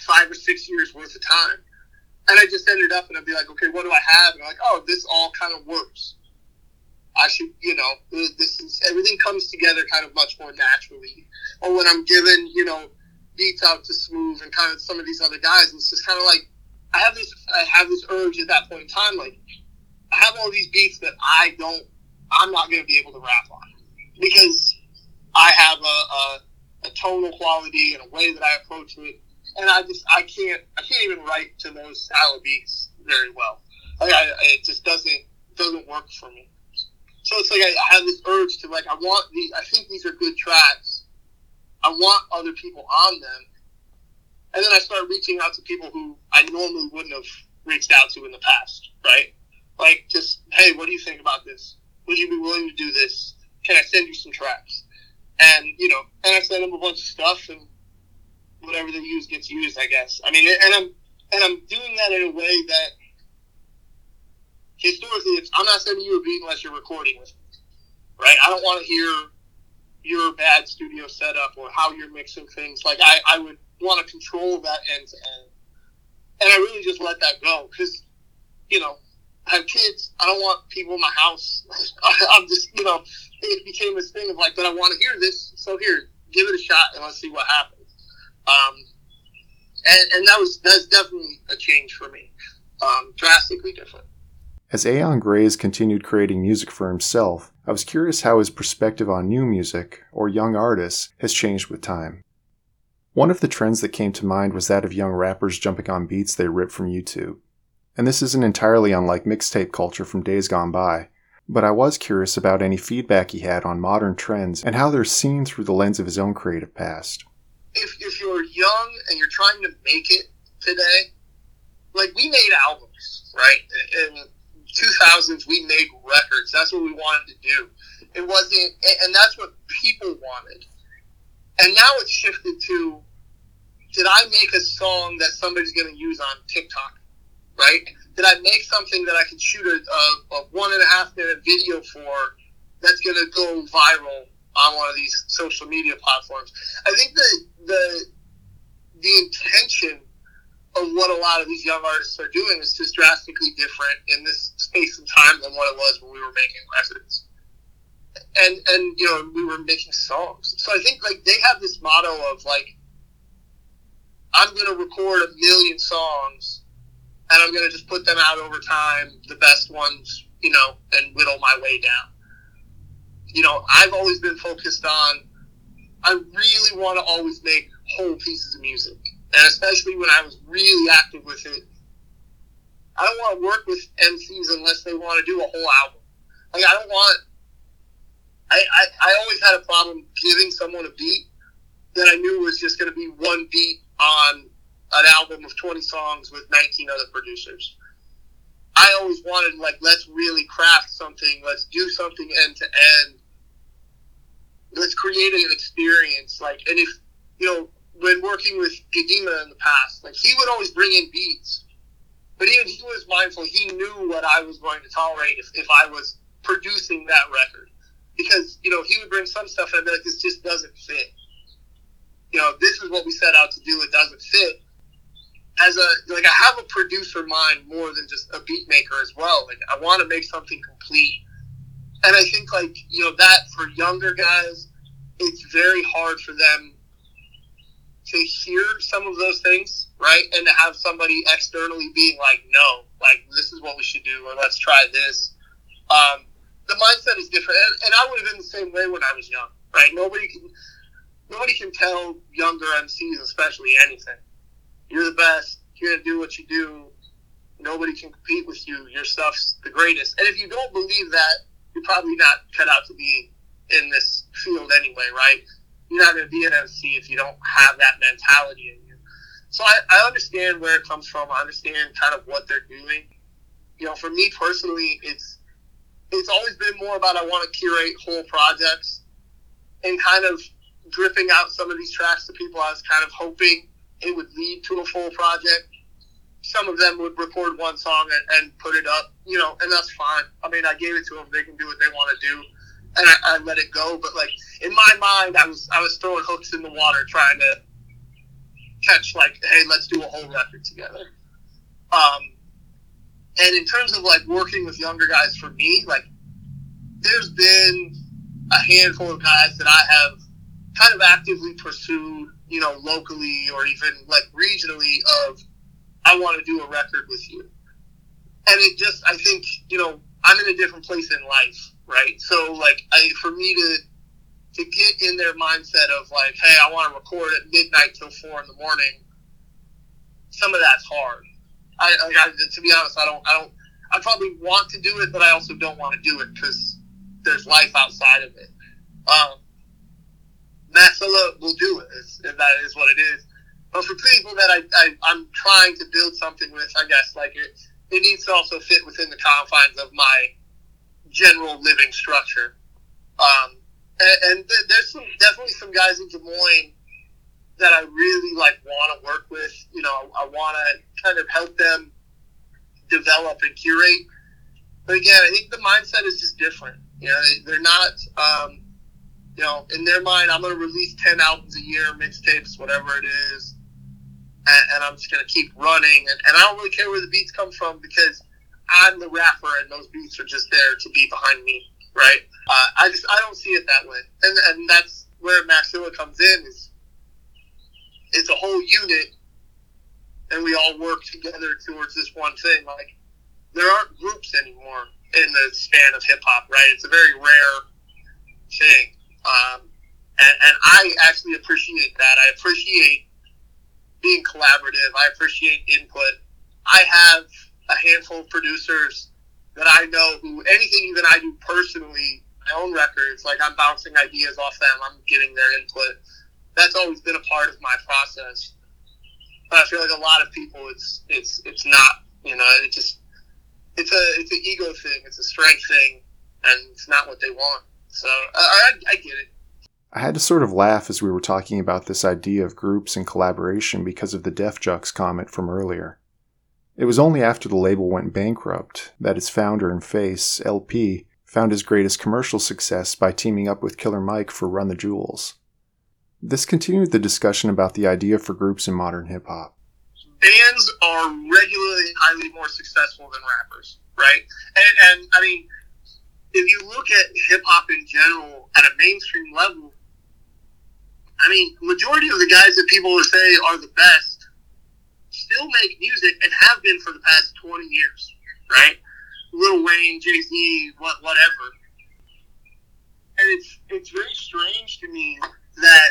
S2: five or six years worth of time. And I just ended up and I'd be like, okay, what do I have? And I'm like, oh, this all kind of works. I should, you know, this is everything comes together kind of much more naturally. Or when I'm given, you know, beats out to Smooth and kind of some of these other guys, it's just kind of like I have this, I have this urge at that point in time, like I have all these beats that I don't I'm not going to be able to rap on it. because I have a, a, a, tonal quality and a way that I approach it and I just I can't I can't even write to those style of beats very well. Like I, it just doesn't doesn't work for me. So it's like I, I have this urge to like I want the I think these are good tracks. I want other people on them, and then I start reaching out to people who I normally wouldn't have reached out to in the past, right? Like just hey, what do you think about this? Would you be willing to do this? Can I send you some tracks? And you know, and I send them a bunch of stuff, and whatever they use gets used, I guess. I mean, and I'm and I'm doing that in a way that historically, it's, I'm not sending you a beat unless you're recording with me, right? I don't want to hear your bad studio setup or how you're mixing things. Like I, I would want to control that end to end, and I really just let that go because, you know, I have kids. I don't want people in my house. I'm just, you know, it became this thing of like, but I want to hear this, so here, give it a shot and let's see what happens. Um, and, and that was that's definitely a change for me, um, drastically different.
S1: As Aeon Grey's continued creating music for himself, I was curious how his perspective on new music, or young artists, has changed with time. One of the trends that came to mind was that of young rappers jumping on beats they ripped from YouTube. And this isn't entirely unlike mixtape culture from days gone by, but I was curious about any feedback he had on modern trends and how they're seen through the lens of his own creative past.
S2: If, if you're young and you're trying to make it today, like we made albums, right? And 2000s, we made records. That's what we wanted to do. It wasn't, and that's what people wanted. And now it's shifted to, did I make a song that somebody's going to use on TikTok? Right? Did I make something that I can shoot a, a, a one and a half minute video for that's going to go viral on one of these social media platforms? I think the the the intention of what a lot of these young artists are doing is just drastically different in this space and time than what it was when we were making records. And and you know we were making songs. So I think like they have this motto of like I'm gonna record a million songs and I'm gonna just put them out over time, the best ones, you know, and whittle my way down. You know, I've always been focused on I really want to always make whole pieces of music and especially when I was really active with it. I don't want to work with MCs unless they want to do a whole album. Like I don't want. I, I, I always had a problem giving someone a beat that I knew was just going to be one beat on an album of 20 songs with 19 other producers. I always wanted like let's really craft something, let's do something end to end. Let's create an experience like and if you know when working with Gedima in the past, like he would always bring in beats, but even he was mindful. He knew what I was going to tolerate if, if I was producing that record, because you know he would bring some stuff and I'd be like, this just doesn't fit. You know, this is what we set out to do. It doesn't fit. As a like, I have a producer mind more than just a beat maker as well. Like, I want to make something complete, and I think like you know that for younger guys, it's very hard for them to hear some of those things, right? And to have somebody externally being like, no, like this is what we should do, or let's try this. Um, the mindset is different, and, and I would have been the same way when I was young, right? Nobody can, nobody can tell younger MCs, especially anything. You're the best. You're gonna do what you do. Nobody can compete with you. Your stuff's the greatest. And if you don't believe that, you're probably not cut out to be in this field anyway, right? you're not to be an MC if you don't have that mentality in you. So I, I understand where it comes from. I understand kind of what they're doing. You know, for me personally, it's it's always been more about I want to curate whole projects and kind of dripping out some of these tracks to people. I was kind of hoping it would lead to a full project. Some of them would record one song and, and put it up, you know, and that's fine. I mean, I gave it to them; they can do what they want to do and I, I let it go. But like in my mind, I was I was throwing hooks in the water, trying to catch like, hey, let's do a whole record together. Um, and in terms of like working with younger guys, for me, like there's been a handful of guys that I have kind of actively pursued, you know, locally or even like regionally of I want to do a record with you. And it just I think, you know, I'm in a different place in life right? So like I for me to to get in their mindset of like, hey, I want to record at midnight till four in the morning, some of that's hard. I, I, to be honest, I don't, I don't, I probably want to do it, but I also don't want to do it because there's life outside of it. Um, Maxilla will do it, if that is what it is. But for people that I, I, I'm trying to build something with, I guess, like it, it needs to also fit within the confines of my general living structure. Um, and, and there's some definitely some guys in Des Moines that I really like want to work with. You know, I want to kind of help them develop and curate. But again, I think the mindset is just different. You know, they, are not. Um, you know, in their mind, I'm going to release ten albums a year, mixtapes, whatever it is, and, and I'm just going to keep running. And, and I don't really care where the beats come from because I'm the rapper, and those beats are just there to be behind me, right? Uh, I just I don't see it that way, and and that's where Maxilla comes in. Is it's a whole unit, and we all work together towards this one thing. Like there aren't groups anymore in the span of hip hop, right? It's a very rare thing, um, and, and I actually appreciate that. I appreciate being collaborative. I appreciate input. I have a handful of producers that I know who anything even I do personally, my own records, like I'm bouncing ideas off them, I'm getting their input. That's always been a part of my process. But I feel like a lot of people, it's it's it's not. You know, it just it's a it's an ego thing, it's a strength thing, and it's not what they want. So I, I, I get it.
S1: I had to sort of laugh as we were talking about this idea of groups and collaboration because of the Def Jux comment from earlier. It was only after the label went bankrupt that its founder and face, El-P, found his greatest commercial success by teaming up with Killer Mike for Run the Jewels. This continued the discussion about the idea for groups in modern hip hop.
S2: Bands are regularly highly more successful than rappers, right? And, and I mean, if you look at hip hop in general at a mainstream level, I mean, majority of the guys that people would say are the best still make music and have been for the past 20 years, right? Lil Wayne, Jay Z, what, whatever. And it's it's very strange to me that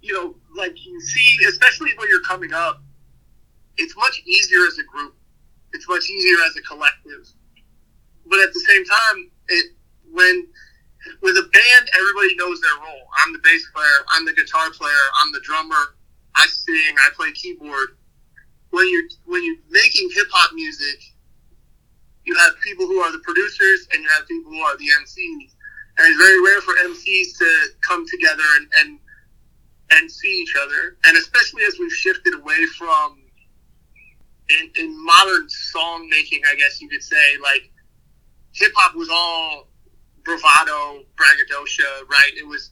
S2: you know, like you see, especially when you're coming up, it's much easier as a group. It's much easier as a collective. But at the same time, it when with a band, everybody knows their role. I'm the bass player. I'm the guitar player. I'm the drummer. I sing. I play keyboard when you're when you're making hip hop music, you have people who are the producers and you have people who are the MCs. And it's very rare for MCs to come together and, and and see each other. And especially as we've shifted away from in, in modern song making, I guess you could say, like hip hop was all bravado, braggadocio, right? It was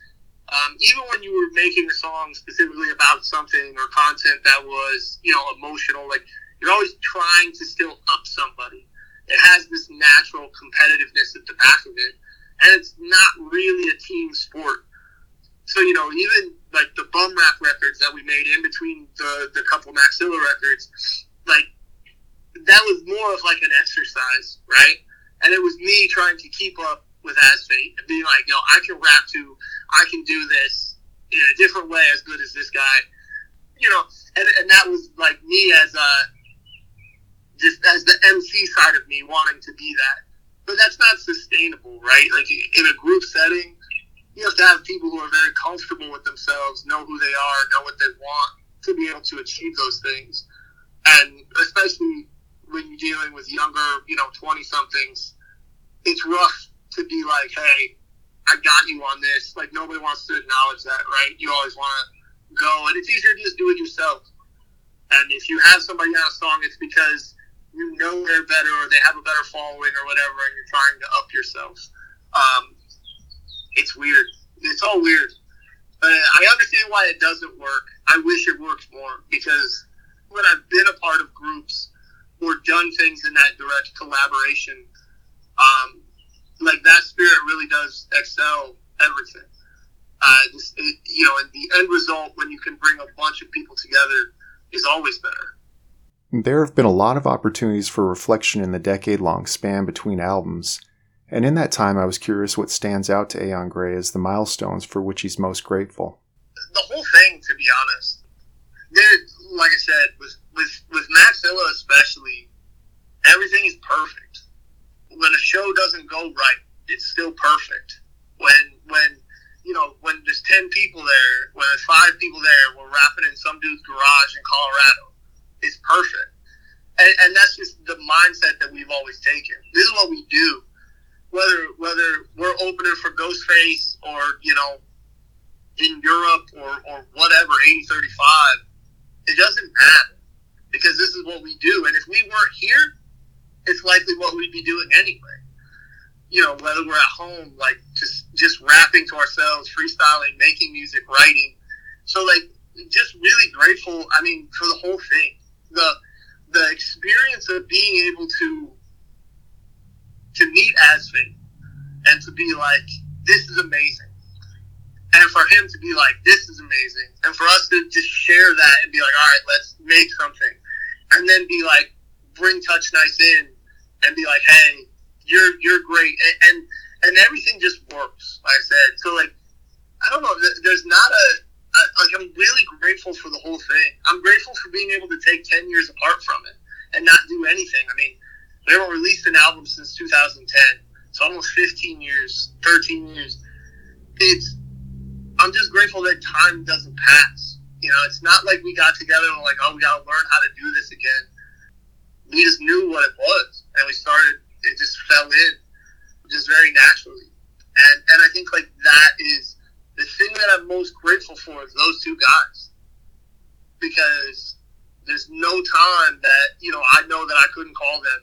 S2: um, even when you were making a song specifically about something or content that was, you know, emotional, like you're always trying to still up somebody. It has this natural competitiveness at the back of it, and it's not really a team sport. So you know, even like the bum rap records that we made in between the the couple Maxilla records, like that was more of like an exercise, right? And it was me trying to keep up with Asfate and being like, yo, I can rap to, I can do this in a different way as good as this guy. You know, and, and that was like me as a, just as the MC side of me wanting to be that. But that's not sustainable, right? Like in a group setting, you have to have people who are very comfortable with themselves, know who they are, know what they want to be able to achieve those things. And especially when you're dealing with younger, you know, 20 somethings, it's rough to be like, hey, I got you on this. Like nobody wants to acknowledge that, right? You always want to go, and it's easier to just do it yourself. And if you have somebody on a song, it's because you know they're better or they have a better following or whatever, and you're trying to up yourself. Um, it's weird. It's all weird. But I understand why it doesn't work. I wish it worked more because when I've been a part of groups or done things in that direct collaboration, um, like that spirit really does excel everything. Uh, it, you know, and the end result when you can bring a bunch of people together is always better.
S1: There have been a lot of opportunities for reflection in the decade long span between albums, and in that time I was curious what stands out to Aeon Grey as the milestones for which he's most grateful.
S2: The whole thing, to be honest, there, like I said, was Maxilla especially, everything is perfect. When a show doesn't go right, it's still perfect. When when you know when there's ten people there, when there's five people there, we're rapping in some dude's garage in Colorado. It's perfect, and, and that's just the mindset that we've always taken. This is what we do. Whether whether we're opening for Ghostface or you know in Europe or, or whatever, 80 35, it doesn't matter because this is what we do. And if we weren't here, it's likely what we'd be doing anyway. You know, whether we're at home, like just just rapping to ourselves, freestyling, making music, writing. So like just really grateful, I mean, for the whole thing. The the experience of being able to to meet Asfate and to be like, this is amazing and for him to be like, this is amazing, and for us to just share that and be like, all right, let's make something, and then be like, bring Touch Nice in and be like, hey, you're you're great, and and, and everything just works. Like I said, so like, I don't know, there's not a like I'm really grateful for the whole thing. I'm grateful for being able to take ten years apart from it and not do anything. I mean, we haven't released an album since 2010. It's almost 15 years, 13 years. It's I'm just grateful that time doesn't pass. You know, it's not like we got together and we're like, oh, we got to learn how to do this again. We just knew what it was, and we started. It just fell in, just very naturally. And and I think like that is the thing that I'm most grateful for is those two guys, because there's no time that you know I know that I couldn't call them,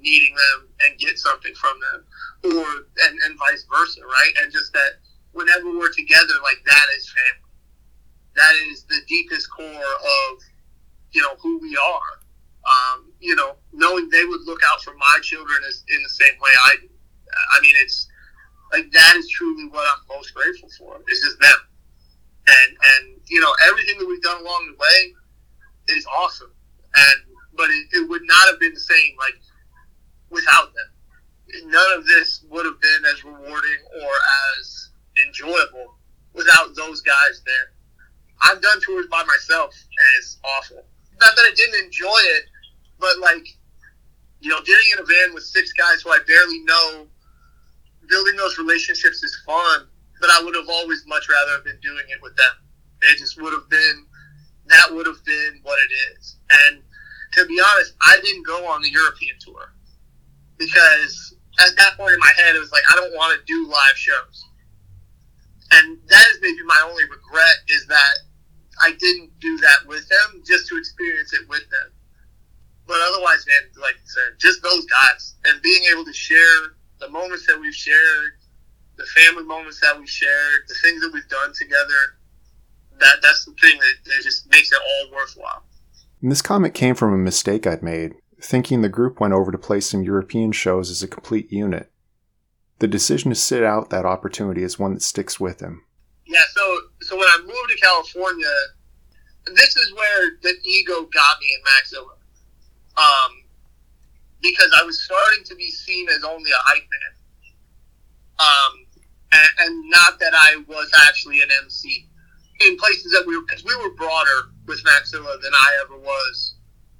S2: needing them and get something from them, or and and vice versa, right? And just that whenever we're together, like that is family. That is the deepest core of, you know, who we are. Um, you know, knowing they would look out for my children is in the same way I do. I mean, it's like that is truly what I'm most grateful for. Is just them, and and you know everything that we've done along the way is awesome. And but it, it would not have been the same like without them. None of this would have been as rewarding or as enjoyable without those guys there. I've done tours by myself, and it's awful. Not that I didn't enjoy it, but like, you know, getting in a van with six guys who I barely know, building those relationships is fun. But I would have always much rather have been doing it with them. It just would have been that would have been what it is. And to be honest, I didn't go on the European tour because at that point in my head, it was like I don't want to do live shows and that is maybe my only regret is that I didn't do that with them just to experience it with them. But otherwise, man, like I said, just those guys and being able to share the moments that we've shared, the family moments that we shared, the things that we've done together. That that's the thing that, that just makes it all worthwhile.
S1: And this comment came from a mistake I'd made, thinking the group went over to play some European shows as a complete unit. The decision to sit out that opportunity is one that sticks with him.
S2: Yeah, so so when I moved to California, this is where the ego got me in Maxilla. Um, because I was starting to be seen as only a hype man. Um, and, and not that I was actually an MC in places that we were, because we were broader with Maxilla than I ever was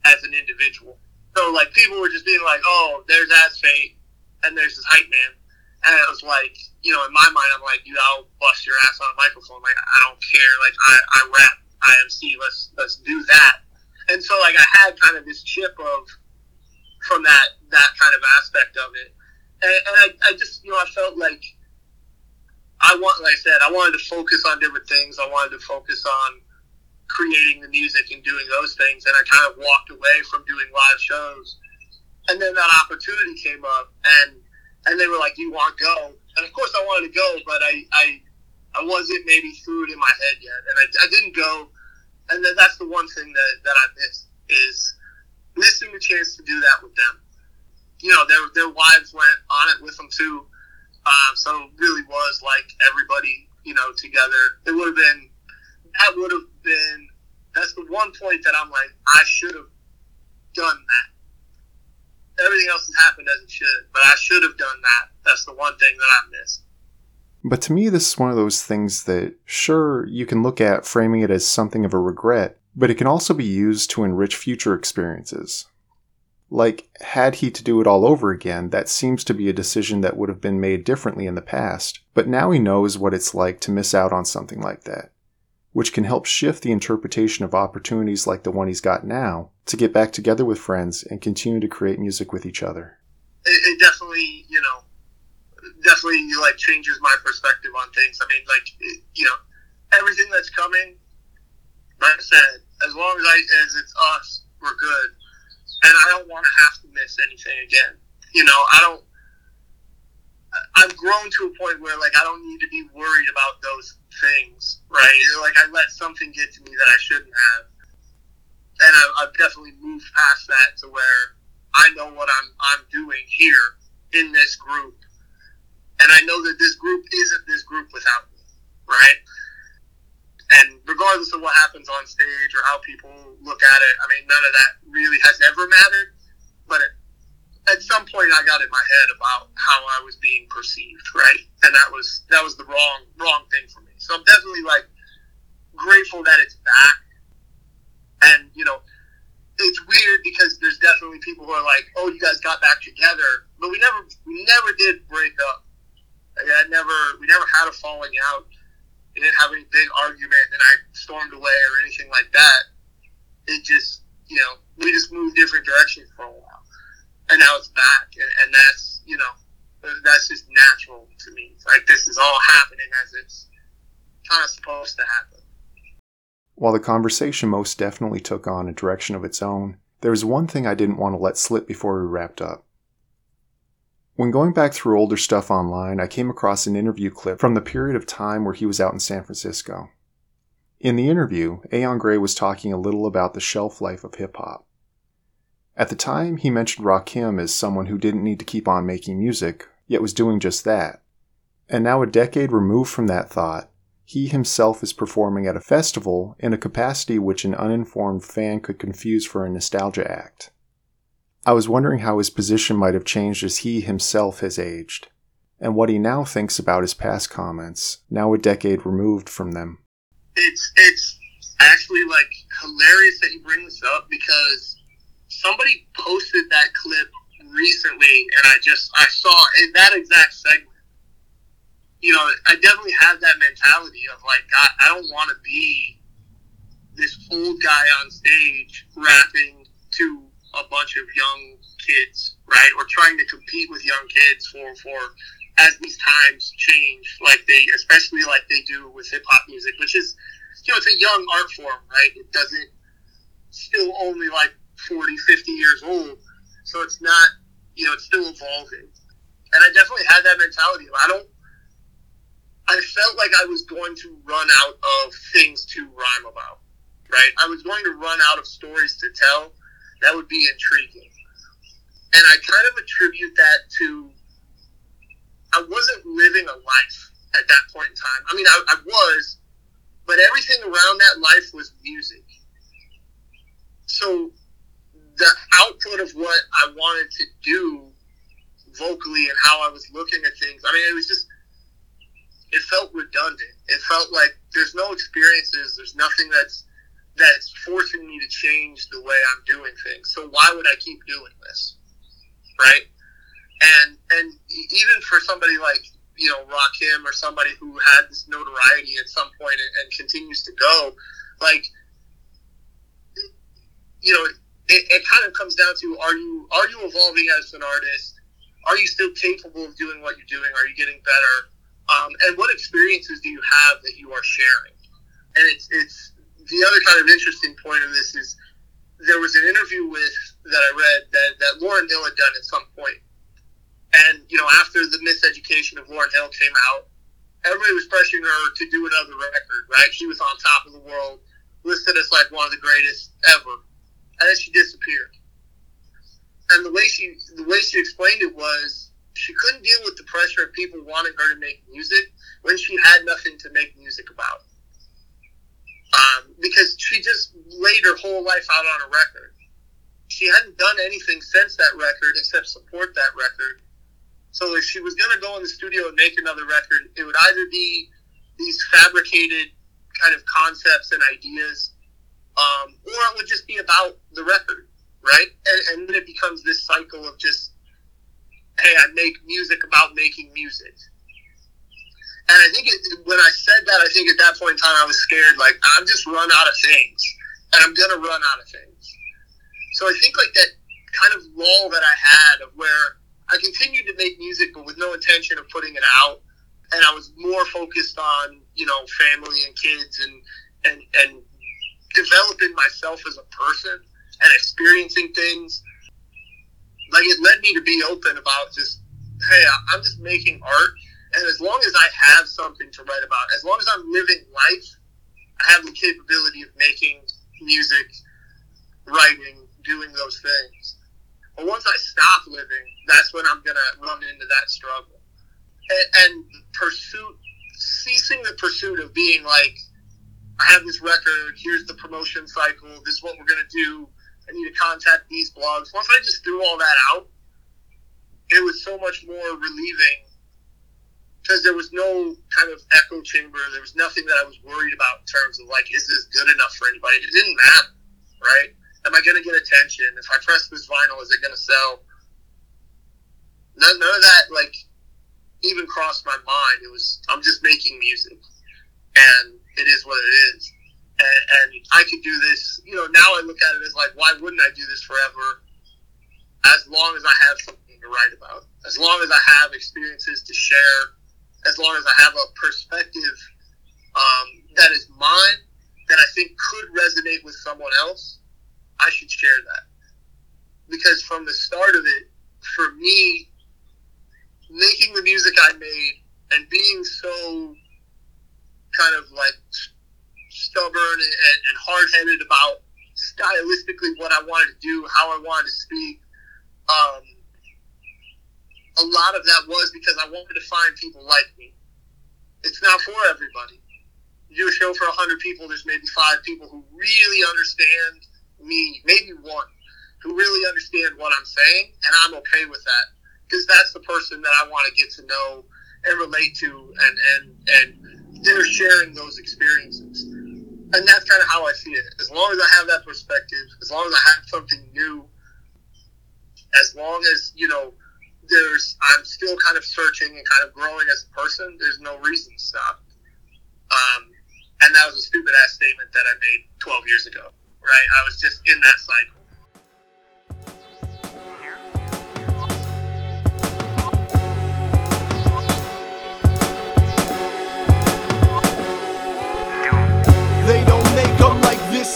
S2: as an individual. So like people were just being like, oh, there's Asfate and there's this hype man. And it was like, you know, in my mind, I'm like, dude, I'll bust your ass on a microphone. Like, I don't care. Like, I, I rap, IMC. Let's let's do that. And so, like, I had kind of this chip of from that that kind of aspect of it, and, and I, I just, you know, I felt like I want, like I said, I wanted to focus on different things. I wanted to focus on creating the music and doing those things, and I kind of walked away from doing live shows. And then that opportunity came up, and and they were like, "Do you want to go?" And of course, I wanted to go, but I I, I wasn't maybe through it in my head yet, and I, I didn't go. And then that's the one thing that, that I missed is missing the chance to do that with them. You know, their their wives went on it with them too, um, so it really was like everybody you know together. It would have been that would have been that's the one point that I'm like I should have done that everything else has happened as it should. But I should have done that. That's the one thing that I missed.
S1: But to me, this is one of those things that, sure, you can look at framing it as something of a regret, but it can also be used to enrich future experiences. Like, had he to do it all over again, that seems to be a decision that would have been made differently in the past, but now he knows what it's like to miss out on something like that, which can help shift the interpretation of opportunities like the one he's got now to get back together with friends and continue to create music with each other.
S2: It, it definitely, you know, definitely like changes my perspective on things. I mean, like, you know, everything that's coming, like I said, as long as I as it's us, we're good and I don't want to have to miss anything again. You know, I don't. I've grown to a point where like I don't need to be worried about those things, right? Like I let something get to me that I shouldn't have, and I, I've definitely moved past that to where I know what I'm I'm doing here in this group, and I know that this group isn't this group without me, right? And regardless of what happens on stage or how people look at it, I mean, none of that really has ever mattered. But it, at some point, I got in my head about how I was being perceived, right? And that was that was the wrong wrong thing for me. So I'm definitely like grateful that it's back. And you know, it's weird because there's definitely people who are like, "Oh, you guys got back together," but we never we never did break up. Like, I never we never had a falling out we didn't have any big argument and I stormed away or anything like that. It just, you know, we just moved different directions for a while. And now it's back. And, and that's, you know, that's just natural to me. Like this is all happening as it's kind of supposed to happen.
S1: While the conversation most definitely took on a direction of its own, there was one thing I didn't want to let slip before we wrapped up. When going back through older stuff online, I came across an interview clip from the period of time where he was out in San Francisco. In the interview, Aeon Grey was talking a little about the shelf life of hip hop. At the time, he mentioned Rakim as someone who didn't need to keep on making music, yet was doing just that. And now, a decade removed from that thought, he himself is performing at a festival in a capacity which an uninformed fan could confuse for a nostalgia act. I was wondering how his position might have changed as he himself has aged, and what he now thinks about his past comments, now a decade removed from them.
S2: It's it's actually like hilarious that you bring this up because somebody posted that clip recently, and I just I saw in that exact segment. You know, I definitely have that mentality of like, God, I don't want to be this old guy on stage rapping to a bunch of young kids, right? Or trying to compete with young kids for for as these times change, like they especially like they do with hip hop music, which is you know it's a young art form, right? It doesn't still only like 40, 50 years old, so it's not you know it's still evolving. And I definitely had that mentality. I don't. I felt like I was going to run out of things to rhyme about, right? I was going to run out of stories to tell that would be intriguing. And I kind of attribute that to I wasn't living a life at that point in time. I mean, I, I was, but everything around that life was music. So the output of what I wanted to do vocally and how I was looking at things, I mean, it was just, it felt redundant. It felt like there's no experiences, there's nothing that's that's forcing me to change the way I'm doing things. So why would I keep doing this? Right? And and even for somebody like you know Rakim or somebody who had this notoriety at some point and, and continues to go, like you know, it, it kind of comes down to are you are you evolving as an artist? Are you still capable of doing what you're doing? Are you getting better? Um, and what experiences do you have that you are sharing? And it's it's the other kind of interesting point of this is there was an interview with that I read that, that Lauryn Hill had done at some point. And, you know, after the miseducation of Lauryn Hill came out, everybody was pressuring her to do another record, right? She was on top of the world, listed as like one of the greatest ever. And then she disappeared. And the way she the way she explained it was she couldn't deal with the pressure of people wanting her to make music when she had nothing to make music about um, because she just laid her whole life out on a record. She hadn't done anything since that record except support that record. So if she was going to go in the studio and make another record, it would either be these fabricated kind of concepts and ideas, um, or it would just be about the record, right? And, and then it becomes this cycle of just, hey, I make music about making music. And I think it, when I said that, I think at that point in time I was scared, like I'm just run out of things, and I'm gonna run out of things. So I think like that kind of lull that I had of where I continued to make music, but with no intention of putting it out, and I was more focused on you know family and kids and and and developing myself as a person and experiencing things. Like it led me to be open about just, hey, I'm just making art, and as long as I have something to write about, as long as I'm living life, I have the capability of making music, writing, doing those things. But once I stop living, that's when I'm gonna run into that struggle. And, and pursuit, ceasing the pursuit of being like, I have this record. Here's the promotion cycle. This is what we're gonna do. I need to contact these blogs. Once I just threw all that out, it was so much more relieving because there was no kind of echo chamber. There was nothing that I was worried about in terms of like, is this good enough for anybody? It didn't matter, right? Am I going to get attention? If I press this vinyl, is it going to sell? None, none of that like even crossed my mind. It was I'm just making music, and it is what it is. And, and I could do this. You know, now I look at it as like, why wouldn't I do this forever? As long as I have something to write about, as long as I have experiences to share, as long as I have a perspective um, that is mine that I think could resonate with someone else, I should share that. Because from the start of it, for me, making the music I made and being so kind of like stubborn and, and hard headed about stylistically what I wanted to do, how I wanted to speak. Um, a lot of that was because I wanted to find people like me. It's not for everybody. You do a show for 100 people, there's maybe five people who really understand me, maybe one, who really understand what I'm saying, and I'm okay with that because that's the person that I want to get to know and relate to, and and and they're sharing those experiences, and that's kind of how I see it. As long as I have that perspective, as long as I have something new, as long as you know, there's I'm still kind of searching and kind of growing as a person. There's no reason to stop. Um, and that was a stupid ass statement that I made 12 years ago. Right? I was just in that cycle.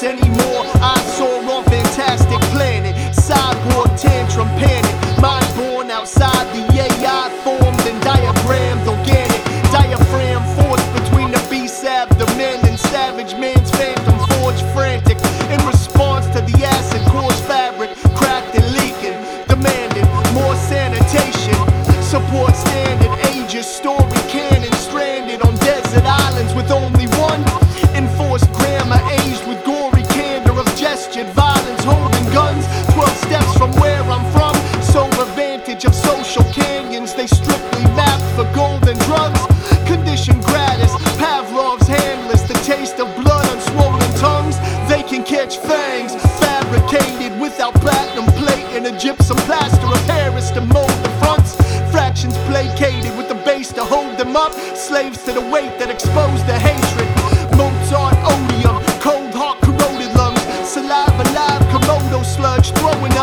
S3: This anymore. I saw on Fantastic Planet, cyborg tantrum panic. Mind born outside the AI, formed and diagrammed organic. Diaphragm force between the beast's abdomen and savage man's phantom forge frantic. In response to the acid course fabric, cracked and leaking, demanding more sanitation. Support standard ages, story canon stranded on desert islands with only they strictly mapped for golden drugs. Condition gratis pavlov's handless. The taste of blood on swollen tongues. They can catch fangs fabricated without platinum plate and a gypsum plaster of paris to mold the fronts. Fractions placated with the base to hold them up. Slaves to the weight that expose the hatred. Mozart odium, cold heart corroded lungs, saliva live, Komodo sludge throwing